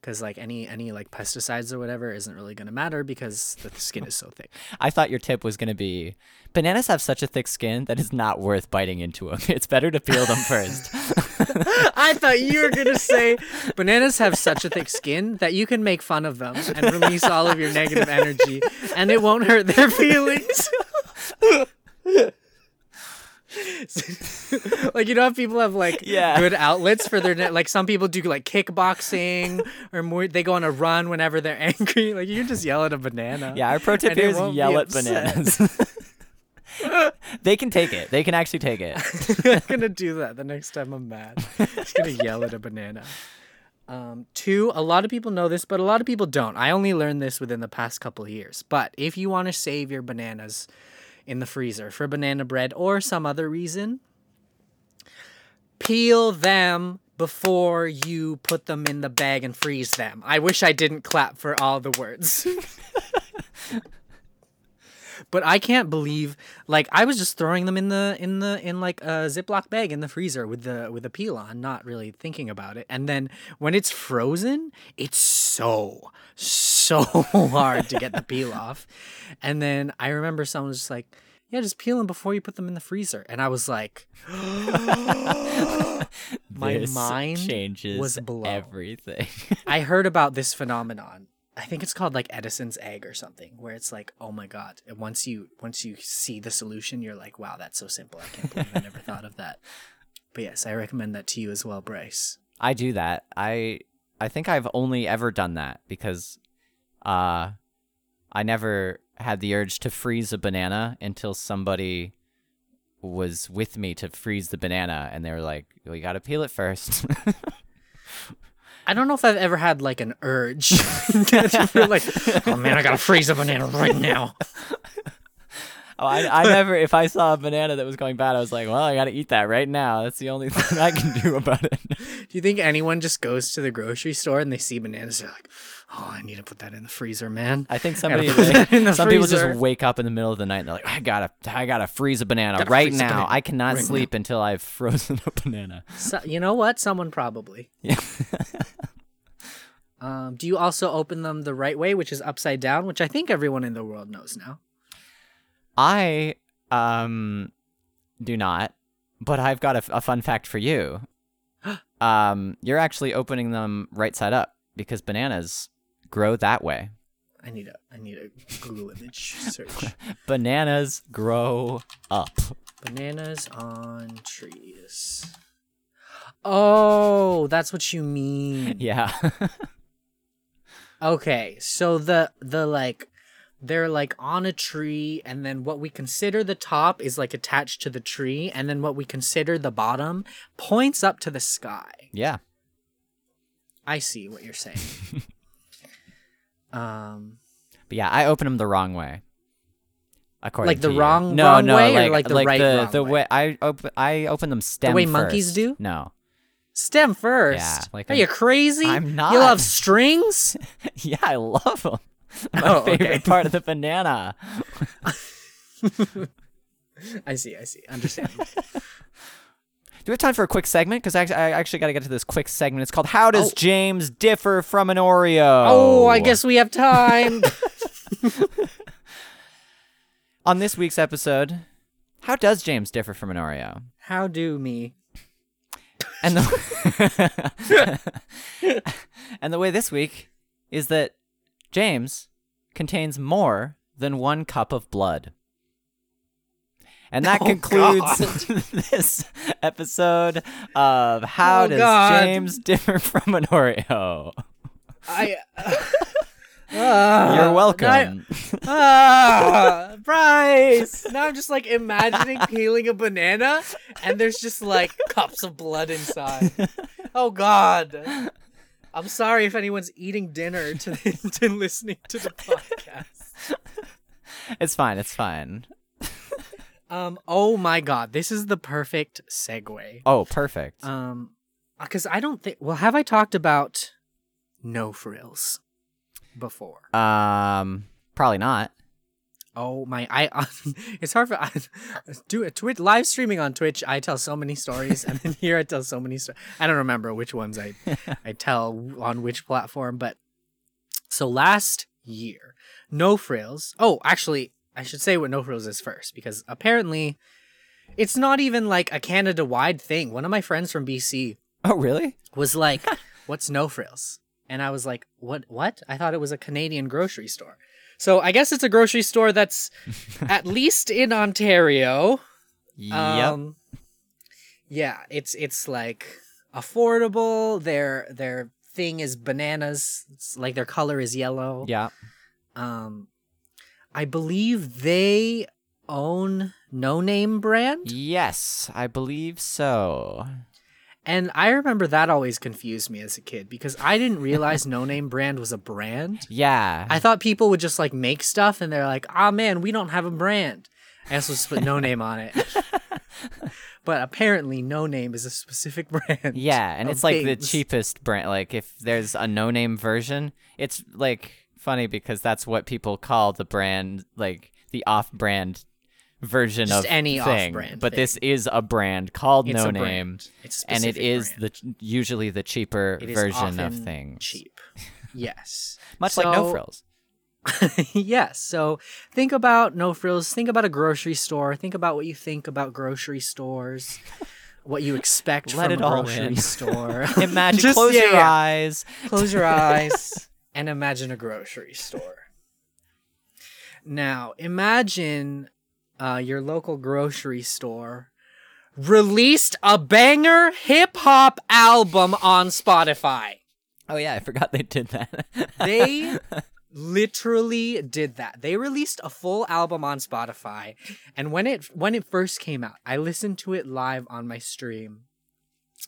because like any any like pesticides or whatever isn't really gonna matter because the skin is so thick. [LAUGHS] I thought your tip was gonna be bananas have such a thick skin that it's not worth biting into them. [LAUGHS] It's better to peel them first. [LAUGHS] I thought you were gonna say bananas have such a thick skin that you can make fun of them and release all of your negative energy, and it won't hurt their feelings. [LAUGHS] like you know how people have like Yeah. good outlets for their ne- like some people do like kickboxing [LAUGHS] or more they go on a run whenever they're [LAUGHS] angry like you can just yell at a banana yeah, our pro tip here is yell at bananas. they can take it. They can actually take it. I'm gonna do that the next time I'm mad. I'm just gonna yell at a banana. Um, two, a lot of people know this, but a lot of people don't. I only learned this within the past couple of years. But if you want to save your bananas in the freezer for banana bread or some other reason, peel them before you put them in the bag and freeze them. I wish I didn't clap for all the words. [LAUGHS] but I can't believe like I was just throwing them in the in the in like a Ziploc bag in the freezer with the with the peel on, not really thinking about it. And then when it's frozen, it's so so [LAUGHS] hard to get the peel off. And then I remember someone was just like, "Yeah, just peel them before you put them in the freezer." And I was like, [GASPS] [LAUGHS] my This mind changes was blown. everything. [LAUGHS] I heard about this phenomenon. I think it's called like Edison's egg or something, where it's like, oh my god! And once you once you see the solution, you're like, wow, that's so simple. I can't believe I never [LAUGHS] thought of that. But yes, I recommend that to you as well, Bryce. I do that. I I think I've only ever done that because uh I never had the urge to freeze a banana until somebody was with me to freeze the banana and they were like, well, you got to peel it first. [LAUGHS] I don't know if I've ever had like an urge. [LAUGHS] You're like, oh man, I gotta freeze a banana right now. oh, I, I never, if I saw a banana that was going bad, I was like, well, I got to eat that right now. That's the only [LAUGHS] thing I can do about it. Do you think anyone just goes to the grocery store and they see bananas? They're like, oh, I need to put that in the freezer, man. I think Gotta somebody, that the some people just wake up in the middle of the night and they're like, I gotta, I gotta freeze a banana Gotta right now. banana I cannot right sleep until I've [LAUGHS] frozen a banana. So, you know what? Someone probably. Yeah. Um, do you also open them the right way, which is upside down, which I think everyone in the world knows now? I um do not, but I've got a, a fun fact for you. [GASPS] um, you're actually opening them right side up because bananas grow that way. I need a I need a Google image search. [LAUGHS] Bananas grow up. Bananas on trees. Oh, that's what you mean. [LAUGHS] Yeah. [LAUGHS] Okay, so the the like they're like on a tree and then what we consider the top is like attached to the tree and then what we consider the bottom points up to the sky. yeah. I see what you're saying. [LAUGHS] um But yeah, I open them the wrong way. According Like the you. wrong- no, wrong no, way or like, like the right the, wrong the way? I open I open them stem the way monkeys do? No. Stem first. Yeah, like Are I'm- you crazy? I'm not. You love strings? [LAUGHS] yeah, I love them. [LAUGHS] My Oh, okay. favorite part of the banana. [LAUGHS] I see, I see. Understand. Do we have time for a quick segment? Because I, I actually got to get to this quick segment. It's called "How Does Oh. James Differ from an Oreo?" oh, I guess we have time. on this week's episode, how does James differ from an Oreo? How do me? And the [LAUGHS] [LAUGHS] and the way this week is that James contains more than one cup of blood. And that Oh, concludes [LAUGHS] this episode of How Oh, Does God. James Differ from an Oreo? I. Uh, You're welcome. [LAUGHS] Ah, Bryce! Now I'm just like imagining peeling a banana and there's just like cups of blood inside. Oh god. I'm sorry if anyone's eating dinner to, [LAUGHS] to listening to the podcast. it's fine. It's fine. Um oh my god, this is the perfect segue. Oh, perfect. Um cuz I don't think well have I talked about no frills before? Um, probably not. Oh my! I [LAUGHS] it's hard for I [LAUGHS] do it. Twitch live streaming on Twitch. I tell so many stories, and then [LAUGHS] here I tell so many. stories. I don't remember which ones I I tell on which platform, but so last year, No Frills. Oh, actually, I should say what No Frills is first because apparently, it's not even like a Canada wide thing. One of my friends from BC Oh, really? was like, "What's No Frills?" And I was like, "What? What?" I thought it was a Canadian grocery store. So I guess it's a grocery store that's [LAUGHS] at least in Ontario. Yep. Um, yeah, it's it's like affordable. Their their thing is bananas. It's like their color is yellow. yeah. Um, I believe they own No Name brand. Yes, I believe so. And I remember that always confused me as a kid because I didn't realize No Name brand was a brand. Yeah. I thought people would just like make stuff and they're like, ah man, we don't have a brand. And so just put no name on it. [LAUGHS] but apparently no name is a specific brand. yeah, and it's like the cheapest brand. Like if there's a no-name version, it's like funny because that's what people call the brand, like the off-brand version Just of any thing. off-brand But thing. this is a brand called It's No Name, brand. It's a and it brand. the usually the cheaper is version of things. Cheap. Yes. [LAUGHS] Much like no frills. [LAUGHS] yes. So think about no frills. Think about a grocery store. Think about what you think about grocery stores. What you expect [LAUGHS] Let from a grocery store. Imagine, Just- close yeah, your yeah. eyes. Close your eyes and imagine a grocery store. Now, imagine uh, your local grocery store released a banger hip hop album on Spotify. Oh yeah, I forgot they did that. [LAUGHS] They literally did that. They released a full album on Spotify, and when it when it first came out, I listened to it live on my stream.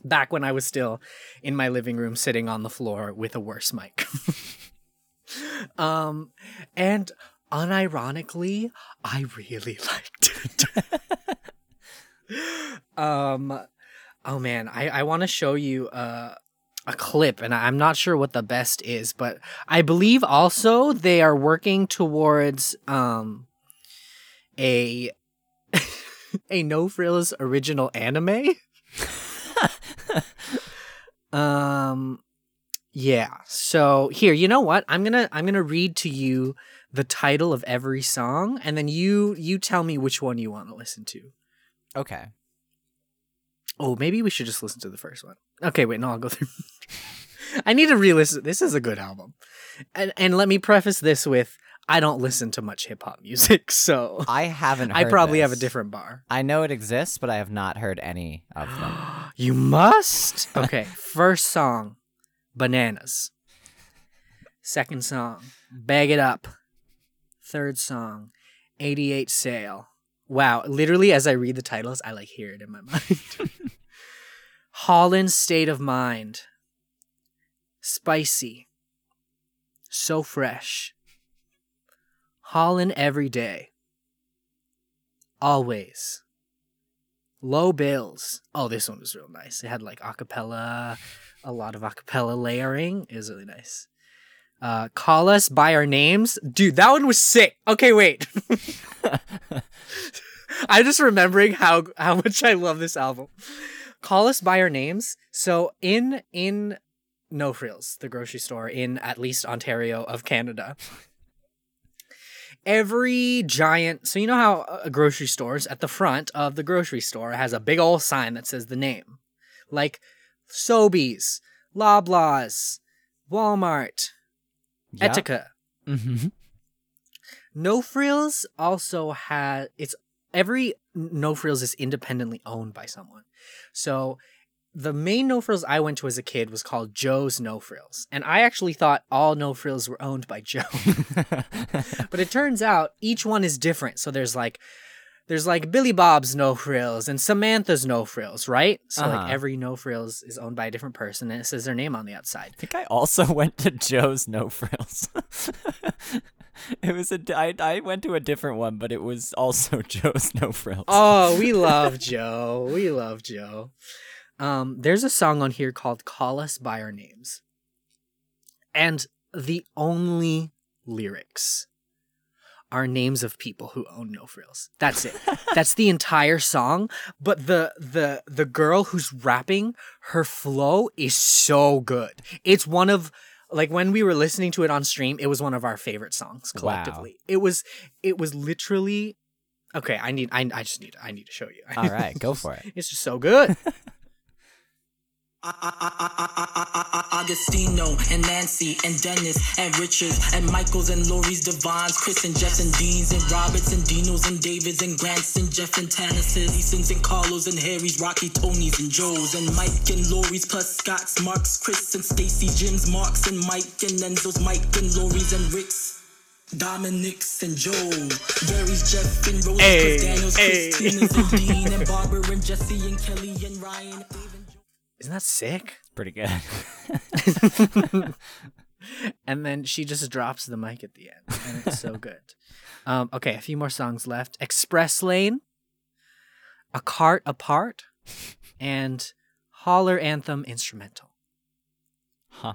Back when I was still in my living room sitting on the floor with a worse mic. [LAUGHS] um and unironically, I really [LAUGHS] liked it. um oh man, I I want to show you uh a clip and I'm not sure what the best is, but I believe also they are working towards um a [LAUGHS] a no frills original anime. [LAUGHS] um yeah. So here, you know what? I'm to I'm to read to you the title of every song and then you you tell me which one you want to listen to. okay. Oh, maybe we should just listen to the first one. Okay, wait, no, I'll go through. [LAUGHS] I need to re-listen. This is a good album, and and let me preface this with I don't listen to much hip hop music, [LAUGHS] so I haven't. I probably have a different bar. I know it exists, but I have not heard any of them. [GASPS] You must. [LAUGHS] Okay, first song, bananas. Second song, bag it up. Third song, 88 sail. Wow, literally as I read the titles, I like hear it in my [LAUGHS] mind. Hauler state of mind. Spicy. So fresh. Holland every day. Always. Low bills. Oh, this one was real nice. It had like acapella, a lot of acapella layering. It was really nice. Uh, call us by our names, dude. That one was sick. Okay, wait. [LAUGHS] I'm just remembering how how much I love this album. Call us by our names. So in in No Frills, the grocery store in at least Ontario of Canada. Every giant, so you know how uh, grocery stores at the front of the grocery store has a big old sign that says the name. Like Sobeys, Loblaws, Walmart, Yep. Etika. Mhm. No Frills also has it's every No Frills is independently owned by someone. So the main No Frills I went to as a kid was called Joe's No Frills, and I actually thought all No Frills were owned by Joe. [LAUGHS] but it turns out each one is different. So there's like there's like Billy Bob's No Frills and Samantha's No Frills, right? So Uh-huh. like every No Frills is owned by a different person and it says their name on the outside. I think I also [LAUGHS] went to Joe's No Frills. [LAUGHS] it was a I, I went to a different one, but it was also [LAUGHS] Joe's No Frills. Oh, we love Joe. We love Joe. Um, there's a song on here called Call Us by Our Names. And the only lyrics are names of people who own no frills. That's it. That's the entire song. But the the the girl who's rapping, her flow is so good. It's one of like when we were listening to it on stream, it was one of our favorite songs Wow. collectively. It was it was literally Okay, I need I, I just need I need to show you. All right, [LAUGHS] go for it. It's just so good. [LAUGHS] Agostino and Nancy and Dennis and Richard and Michaels and Lori's Devons, Chris and Jess and Deans and Roberts and Dinos and Davids and Grants and Jeff and Tannis's, Easons and Carlos and Harry's, Rocky, Tony's and Joe's and Mike and Lori's plus Scott's, Mark's, Chris and Stacy, Jim's, Mark's and Mike and Enzo's, Mike and Lori's and Rick's. Dominic's and Joe, Gary's, Jeff and Rose, Hey, Chris Daniels, hey. Christina's and Dean and Barbara and Jesse and Kelly and Ryan. Dave and Joe. Isn't that sick? Pretty good. [LAUGHS] [LAUGHS] and then she just drops the mic at the end, and it's so good. Um, okay, a few more songs left. Express Lane, A Cart Apart, and Hauler Anthem Instrumental. huh.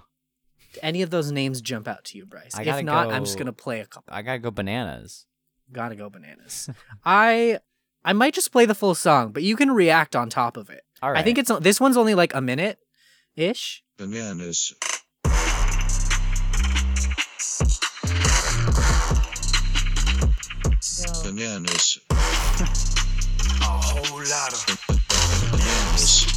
Do any of those names jump out to you, Bryce? I if not, I'm just gonna play a couple. I gotta go bananas. Gotta go bananas. [LAUGHS] I I might just play the full song, but you can react on top of it. All right. I think it's this one's only like a minute ish. Bananas. Bananas. A whole lot of Bananas.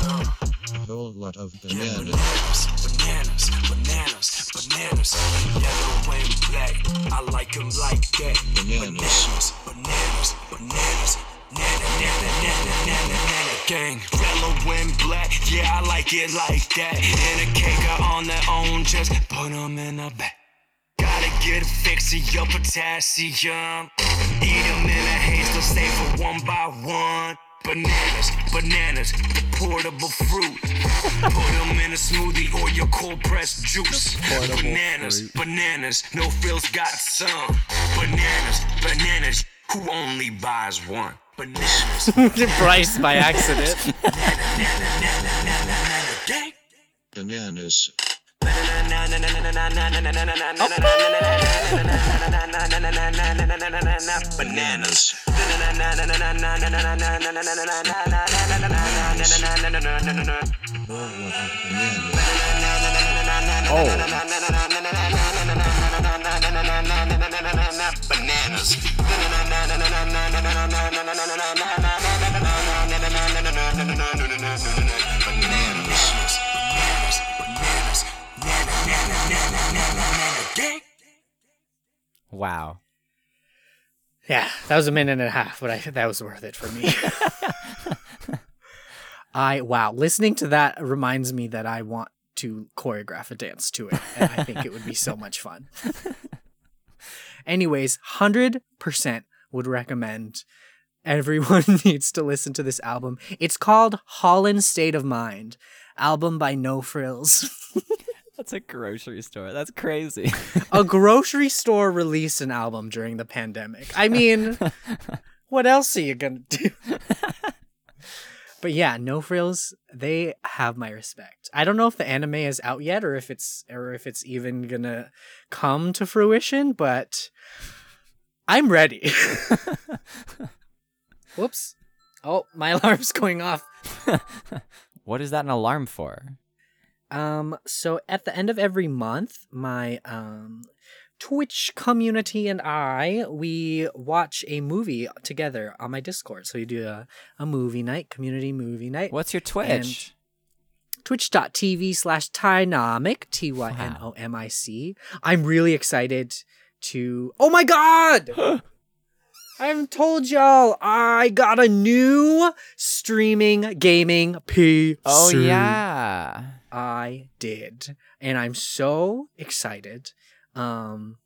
A whole lot of bananas. bananas, bananas, bananas, yellow and black. I like 'em like that. Bananas. bananas, bananas, nana, gang. Yellow and black, yeah, I like it like that. And a cake on their own, just put 'em in a bag. Gotta get a fix of your potassium. Eat 'em in a haste, they'll save for one by one. Bananas, bananas, portable fruit. Put 'em in a smoothie or your cold pressed juice. Bananas, bananas, no frills got some. Bananas, bananas, who only buys one? Bananas, [LAUGHS] Bryce by accident. Bananas. Bananas. A whole lot of bananas. Bananas. Bananas. Wow. Yeah, that was a minute and a half, but I that was worth it for me. [LAUGHS] I wow, listening to that reminds me that I want to choreograph a dance to it, and I think it would be so much fun. [LAUGHS] Anyways, hundred percent would recommend. Everyone [LAUGHS] needs to listen to this album. It's called Hauler State of Mind, album by No Frills. [LAUGHS] That's a grocery store. That's crazy. a [LAUGHS] grocery store released an album during the pandemic. I mean, what else are you gonna do? But yeah, No Frills, they have my respect. I don't know if the anime is out yet or if it's or if it's even gonna come to fruition, but I'm ready. [LAUGHS] Whoops. Oh, my [LAUGHS] alarm's going off. [LAUGHS] what is that an alarm for? Um, so at the end of every month, my um Twitch community and I we watch a movie together on my Discord. So we do a, a movie night, community movie night. What's your Twitch? twitch.tv slash Tynomic, T Y N O M I C. I'm really excited to. Oh my god! [GASPS] I haven't told y'all. I got a new streaming gaming PC. Oh yeah. I did, and I'm so excited. Um,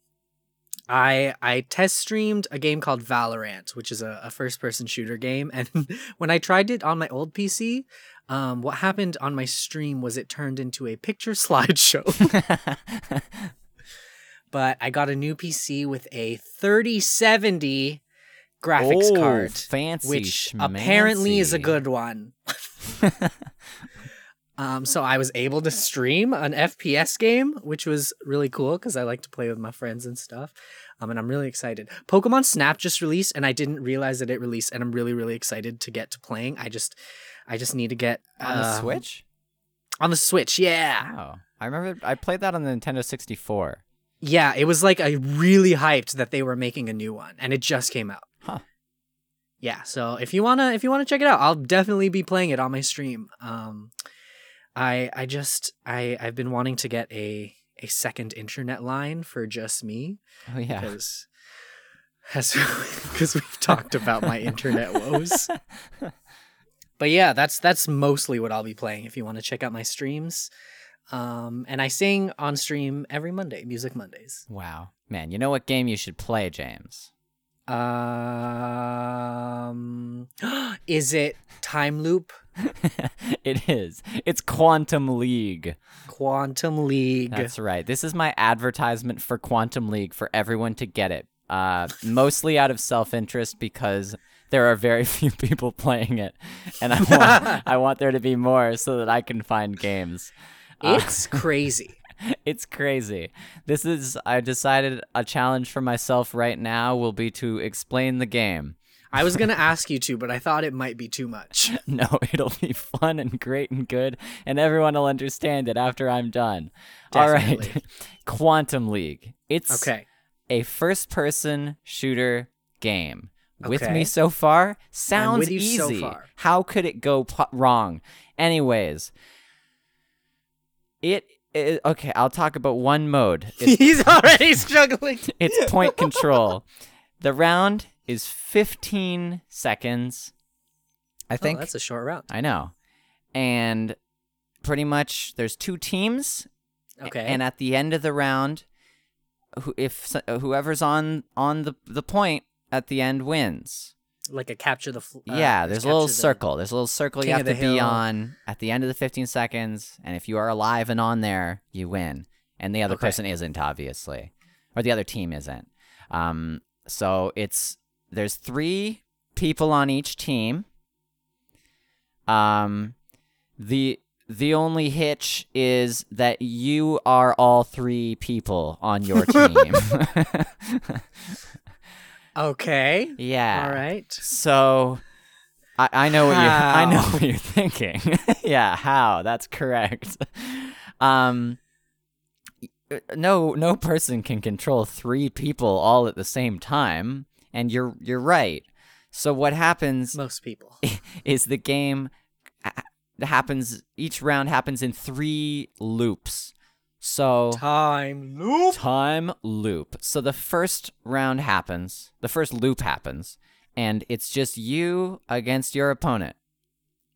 I I test streamed a game called Valorant, which is a, a first person shooter game, and [LAUGHS] when I tried it on my old PC, um, what happened on my stream was it turned into a picture [LAUGHS] slideshow. [LAUGHS] but I got a new PC with a 3070 graphics oh, card, fancy, which apparently is a good one. Um, so I was able to stream an FPS game, which was really cool because I like to play with my friends and stuff. Um, and I'm really excited. Pokemon Snap just released, and I didn't realize that it released, and I'm really, really excited to get to playing. I just, I just need to get on the um, Switch. On the Switch, yeah, Oh, I remember I played that on the Nintendo 64. yeah. It was like I really hyped that they were making a new one, and it just came out. Huh. Yeah, so if you wanna, if you wanna check it out, I'll definitely be playing it on my stream. Um, I I just I I've been wanting to get a a second internet line for just me Oh yeah. because [LAUGHS] because we've talked about my internet woes. [LAUGHS] But yeah, that's that's mostly what I'll be playing. If you want to check out my streams, um, and I sing on stream every Monday, Music Mondays. Wow, man. You know what game you should play, James? Um, [GASPS] is it Time Loop, [LAUGHS] it is. It's Quantum League. Quantum League? That's right. This is my advertisement for Quantum League for everyone to get it. Uh, mostly out of self-interest because there are very [LAUGHS] few people playing it, and I want [LAUGHS] I want there to be more so that I can find games. Uh, It's crazy. [LAUGHS] it's crazy. This is I decided a challenge for myself right now will be to explain the game. I was gonna [LAUGHS] ask you to, but I thought it might be too much. [LAUGHS] No, it'll be fun and great and good, and everyone will understand it after I'm done. All right. Quantum League. It's Okay. a first person shooter game. With me so far? Sounds you so easy. far. How could it go wrong? Anyways, it, i- okay, I'll talk about one mode. [LAUGHS] He's already struggling. [LAUGHS] it's point control. [LAUGHS] The round is 15 seconds. I Oh, think that's a short round. I know. And pretty much there's two teams Okay. and at the end of the round who, if whoever's on on the the point at the end wins. Like a capture the. Uh, yeah, there's a little the- circle. There's a little circle King you have to the be on at the end of the 15 seconds, and if you are alive and on there, you win. And the other Okay. person isn't, obviously, or the other team isn't. Um, so it's there's three people on each team. Um, the the only hitch is that you are all three people on your [LAUGHS] team. [LAUGHS] Okay. yeah. All right. So I, I know what you I know what you're thinking. [LAUGHS] yeah, how? That's correct. Um no no person can control three people all at the same time, and you're you're right. So what happens Most people. [LAUGHS] is the game happens each round happens in 3 loops. So Time loop. time loop. So the first round happens, the first loop happens, and it's just you against your opponent.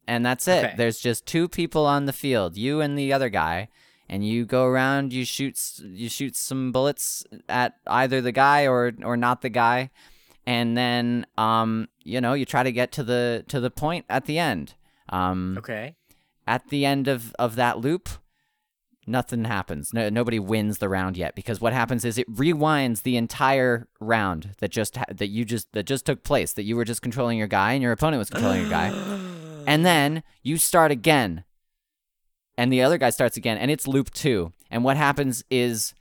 And that's it. Okay. There's just two people on the field, you and the other guy, and you go around, you shoot you shoot some bullets at either the guy or or not the guy, and then um you know, you try to get to the to the point at the end. Um Okay. at the end of, of that loop, nothing happens. No, nobody wins the round yet because what happens is it rewinds the entire round that just ha- that you just that just took place. That you were just controlling your guy and your opponent was controlling your guy, [GASPS] and then you start again, and the other guy starts again, and it's loop two. And what happens is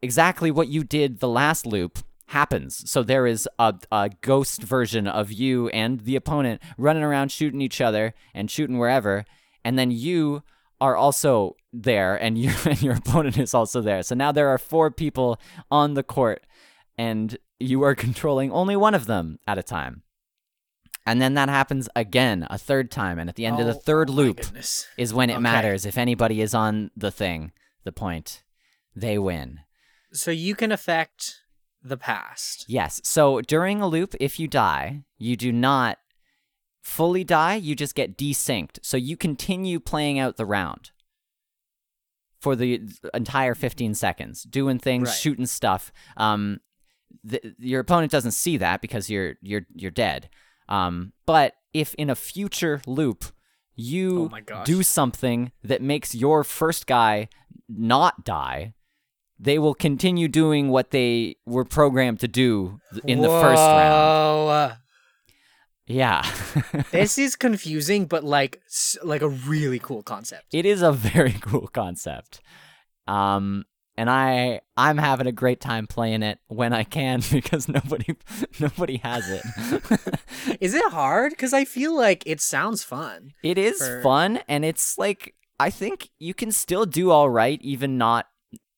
exactly what you did the last loop happens. So there is a, a ghost version of you and the opponent running around shooting each other and shooting wherever, and then you are also there, and you [LAUGHS] and your opponent is also there. So now there are four people on the court, and you are [LAUGHS] controlling only one of them at a time. And then that happens again a third time. And at the end of the Oh, third oh loop goodness. is when it Okay. matters. If anybody is on the thing, the point, they win. So you can affect the past. Yes. So during a loop, if you die, you do not fully die, you just get desynced. So you continue playing out the round for the entire 15 seconds, doing things, Right. shooting stuff. Um, your opponent doesn't see that because you're you're you're dead. Um, but if in a future loop you Oh do something that makes your first guy not die, they will continue doing what they were programmed to do in the first round. Yeah. [LAUGHS] this is confusing, but like like a really cool concept. it is a very [LAUGHS] cool concept. Um and I I'm having a great time playing it when I can [LAUGHS] because nobody nobody has it. Is it hard? Because I feel like it sounds fun. it is For- fun and it's like I think you can still do all right even not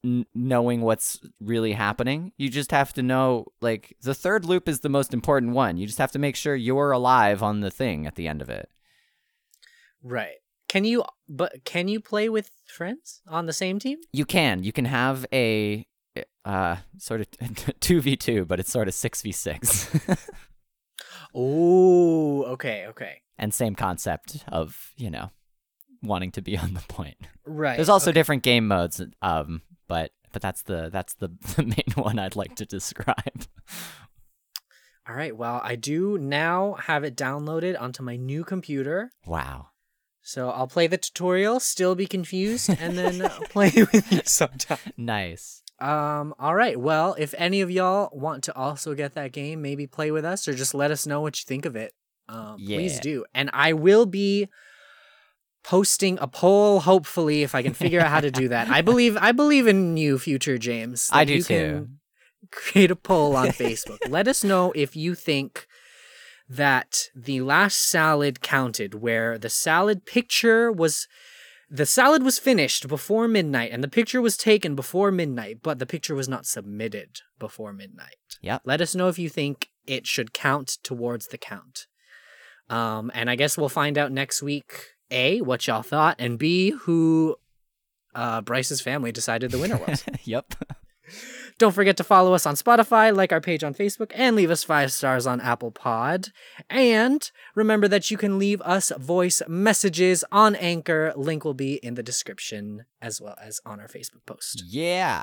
n- knowing what's really happening. You just have to know like the third loop is the most important one. You just have to make sure you're alive on the thing at the end of it. Right. Can you but can you play with friends on the same team? You can. You can have a uh sort of [LAUGHS] 2v2, but it's sort of 6v6. [LAUGHS] Oh, okay, okay. and same concept of, you know, wanting to be on the point. Right. There's also okay. different game modes um but but that's the that's the, [LAUGHS] the main one I'd like to describe. All right. Well, I do now have it downloaded onto my new computer. Wow. So I'll play the tutorial, still be confused, and [LAUGHS] then play [LAUGHS] with you sometime. Nice. Um, all right. Well, if any of y'all want to also get that game, maybe play with us or just let us know what you think of it. Um, yeah. please do. And I will be posting a poll, hopefully, if I can figure out how to do that. I [LAUGHS] believe I believe in you, future James. I do you too. Can create a poll on [LAUGHS] Facebook. let us know if you think that the last salad counted, where the salad picture was the salad was finished before midnight and the picture was taken before midnight, but the picture was not submitted before midnight. Yep. Let us know if you think it should count towards the count. Um, and I guess we'll find out next week A, what y'all thought, and B, who uh, Bryce's family decided the winner was. [LAUGHS] yep. Don't forget to follow us on Spotify, like our page on Facebook, and leave us five stars on Apple Pod. And remember that you can leave us voice messages on Anchor. Link will be in the description as well as on our Facebook post. Yeah.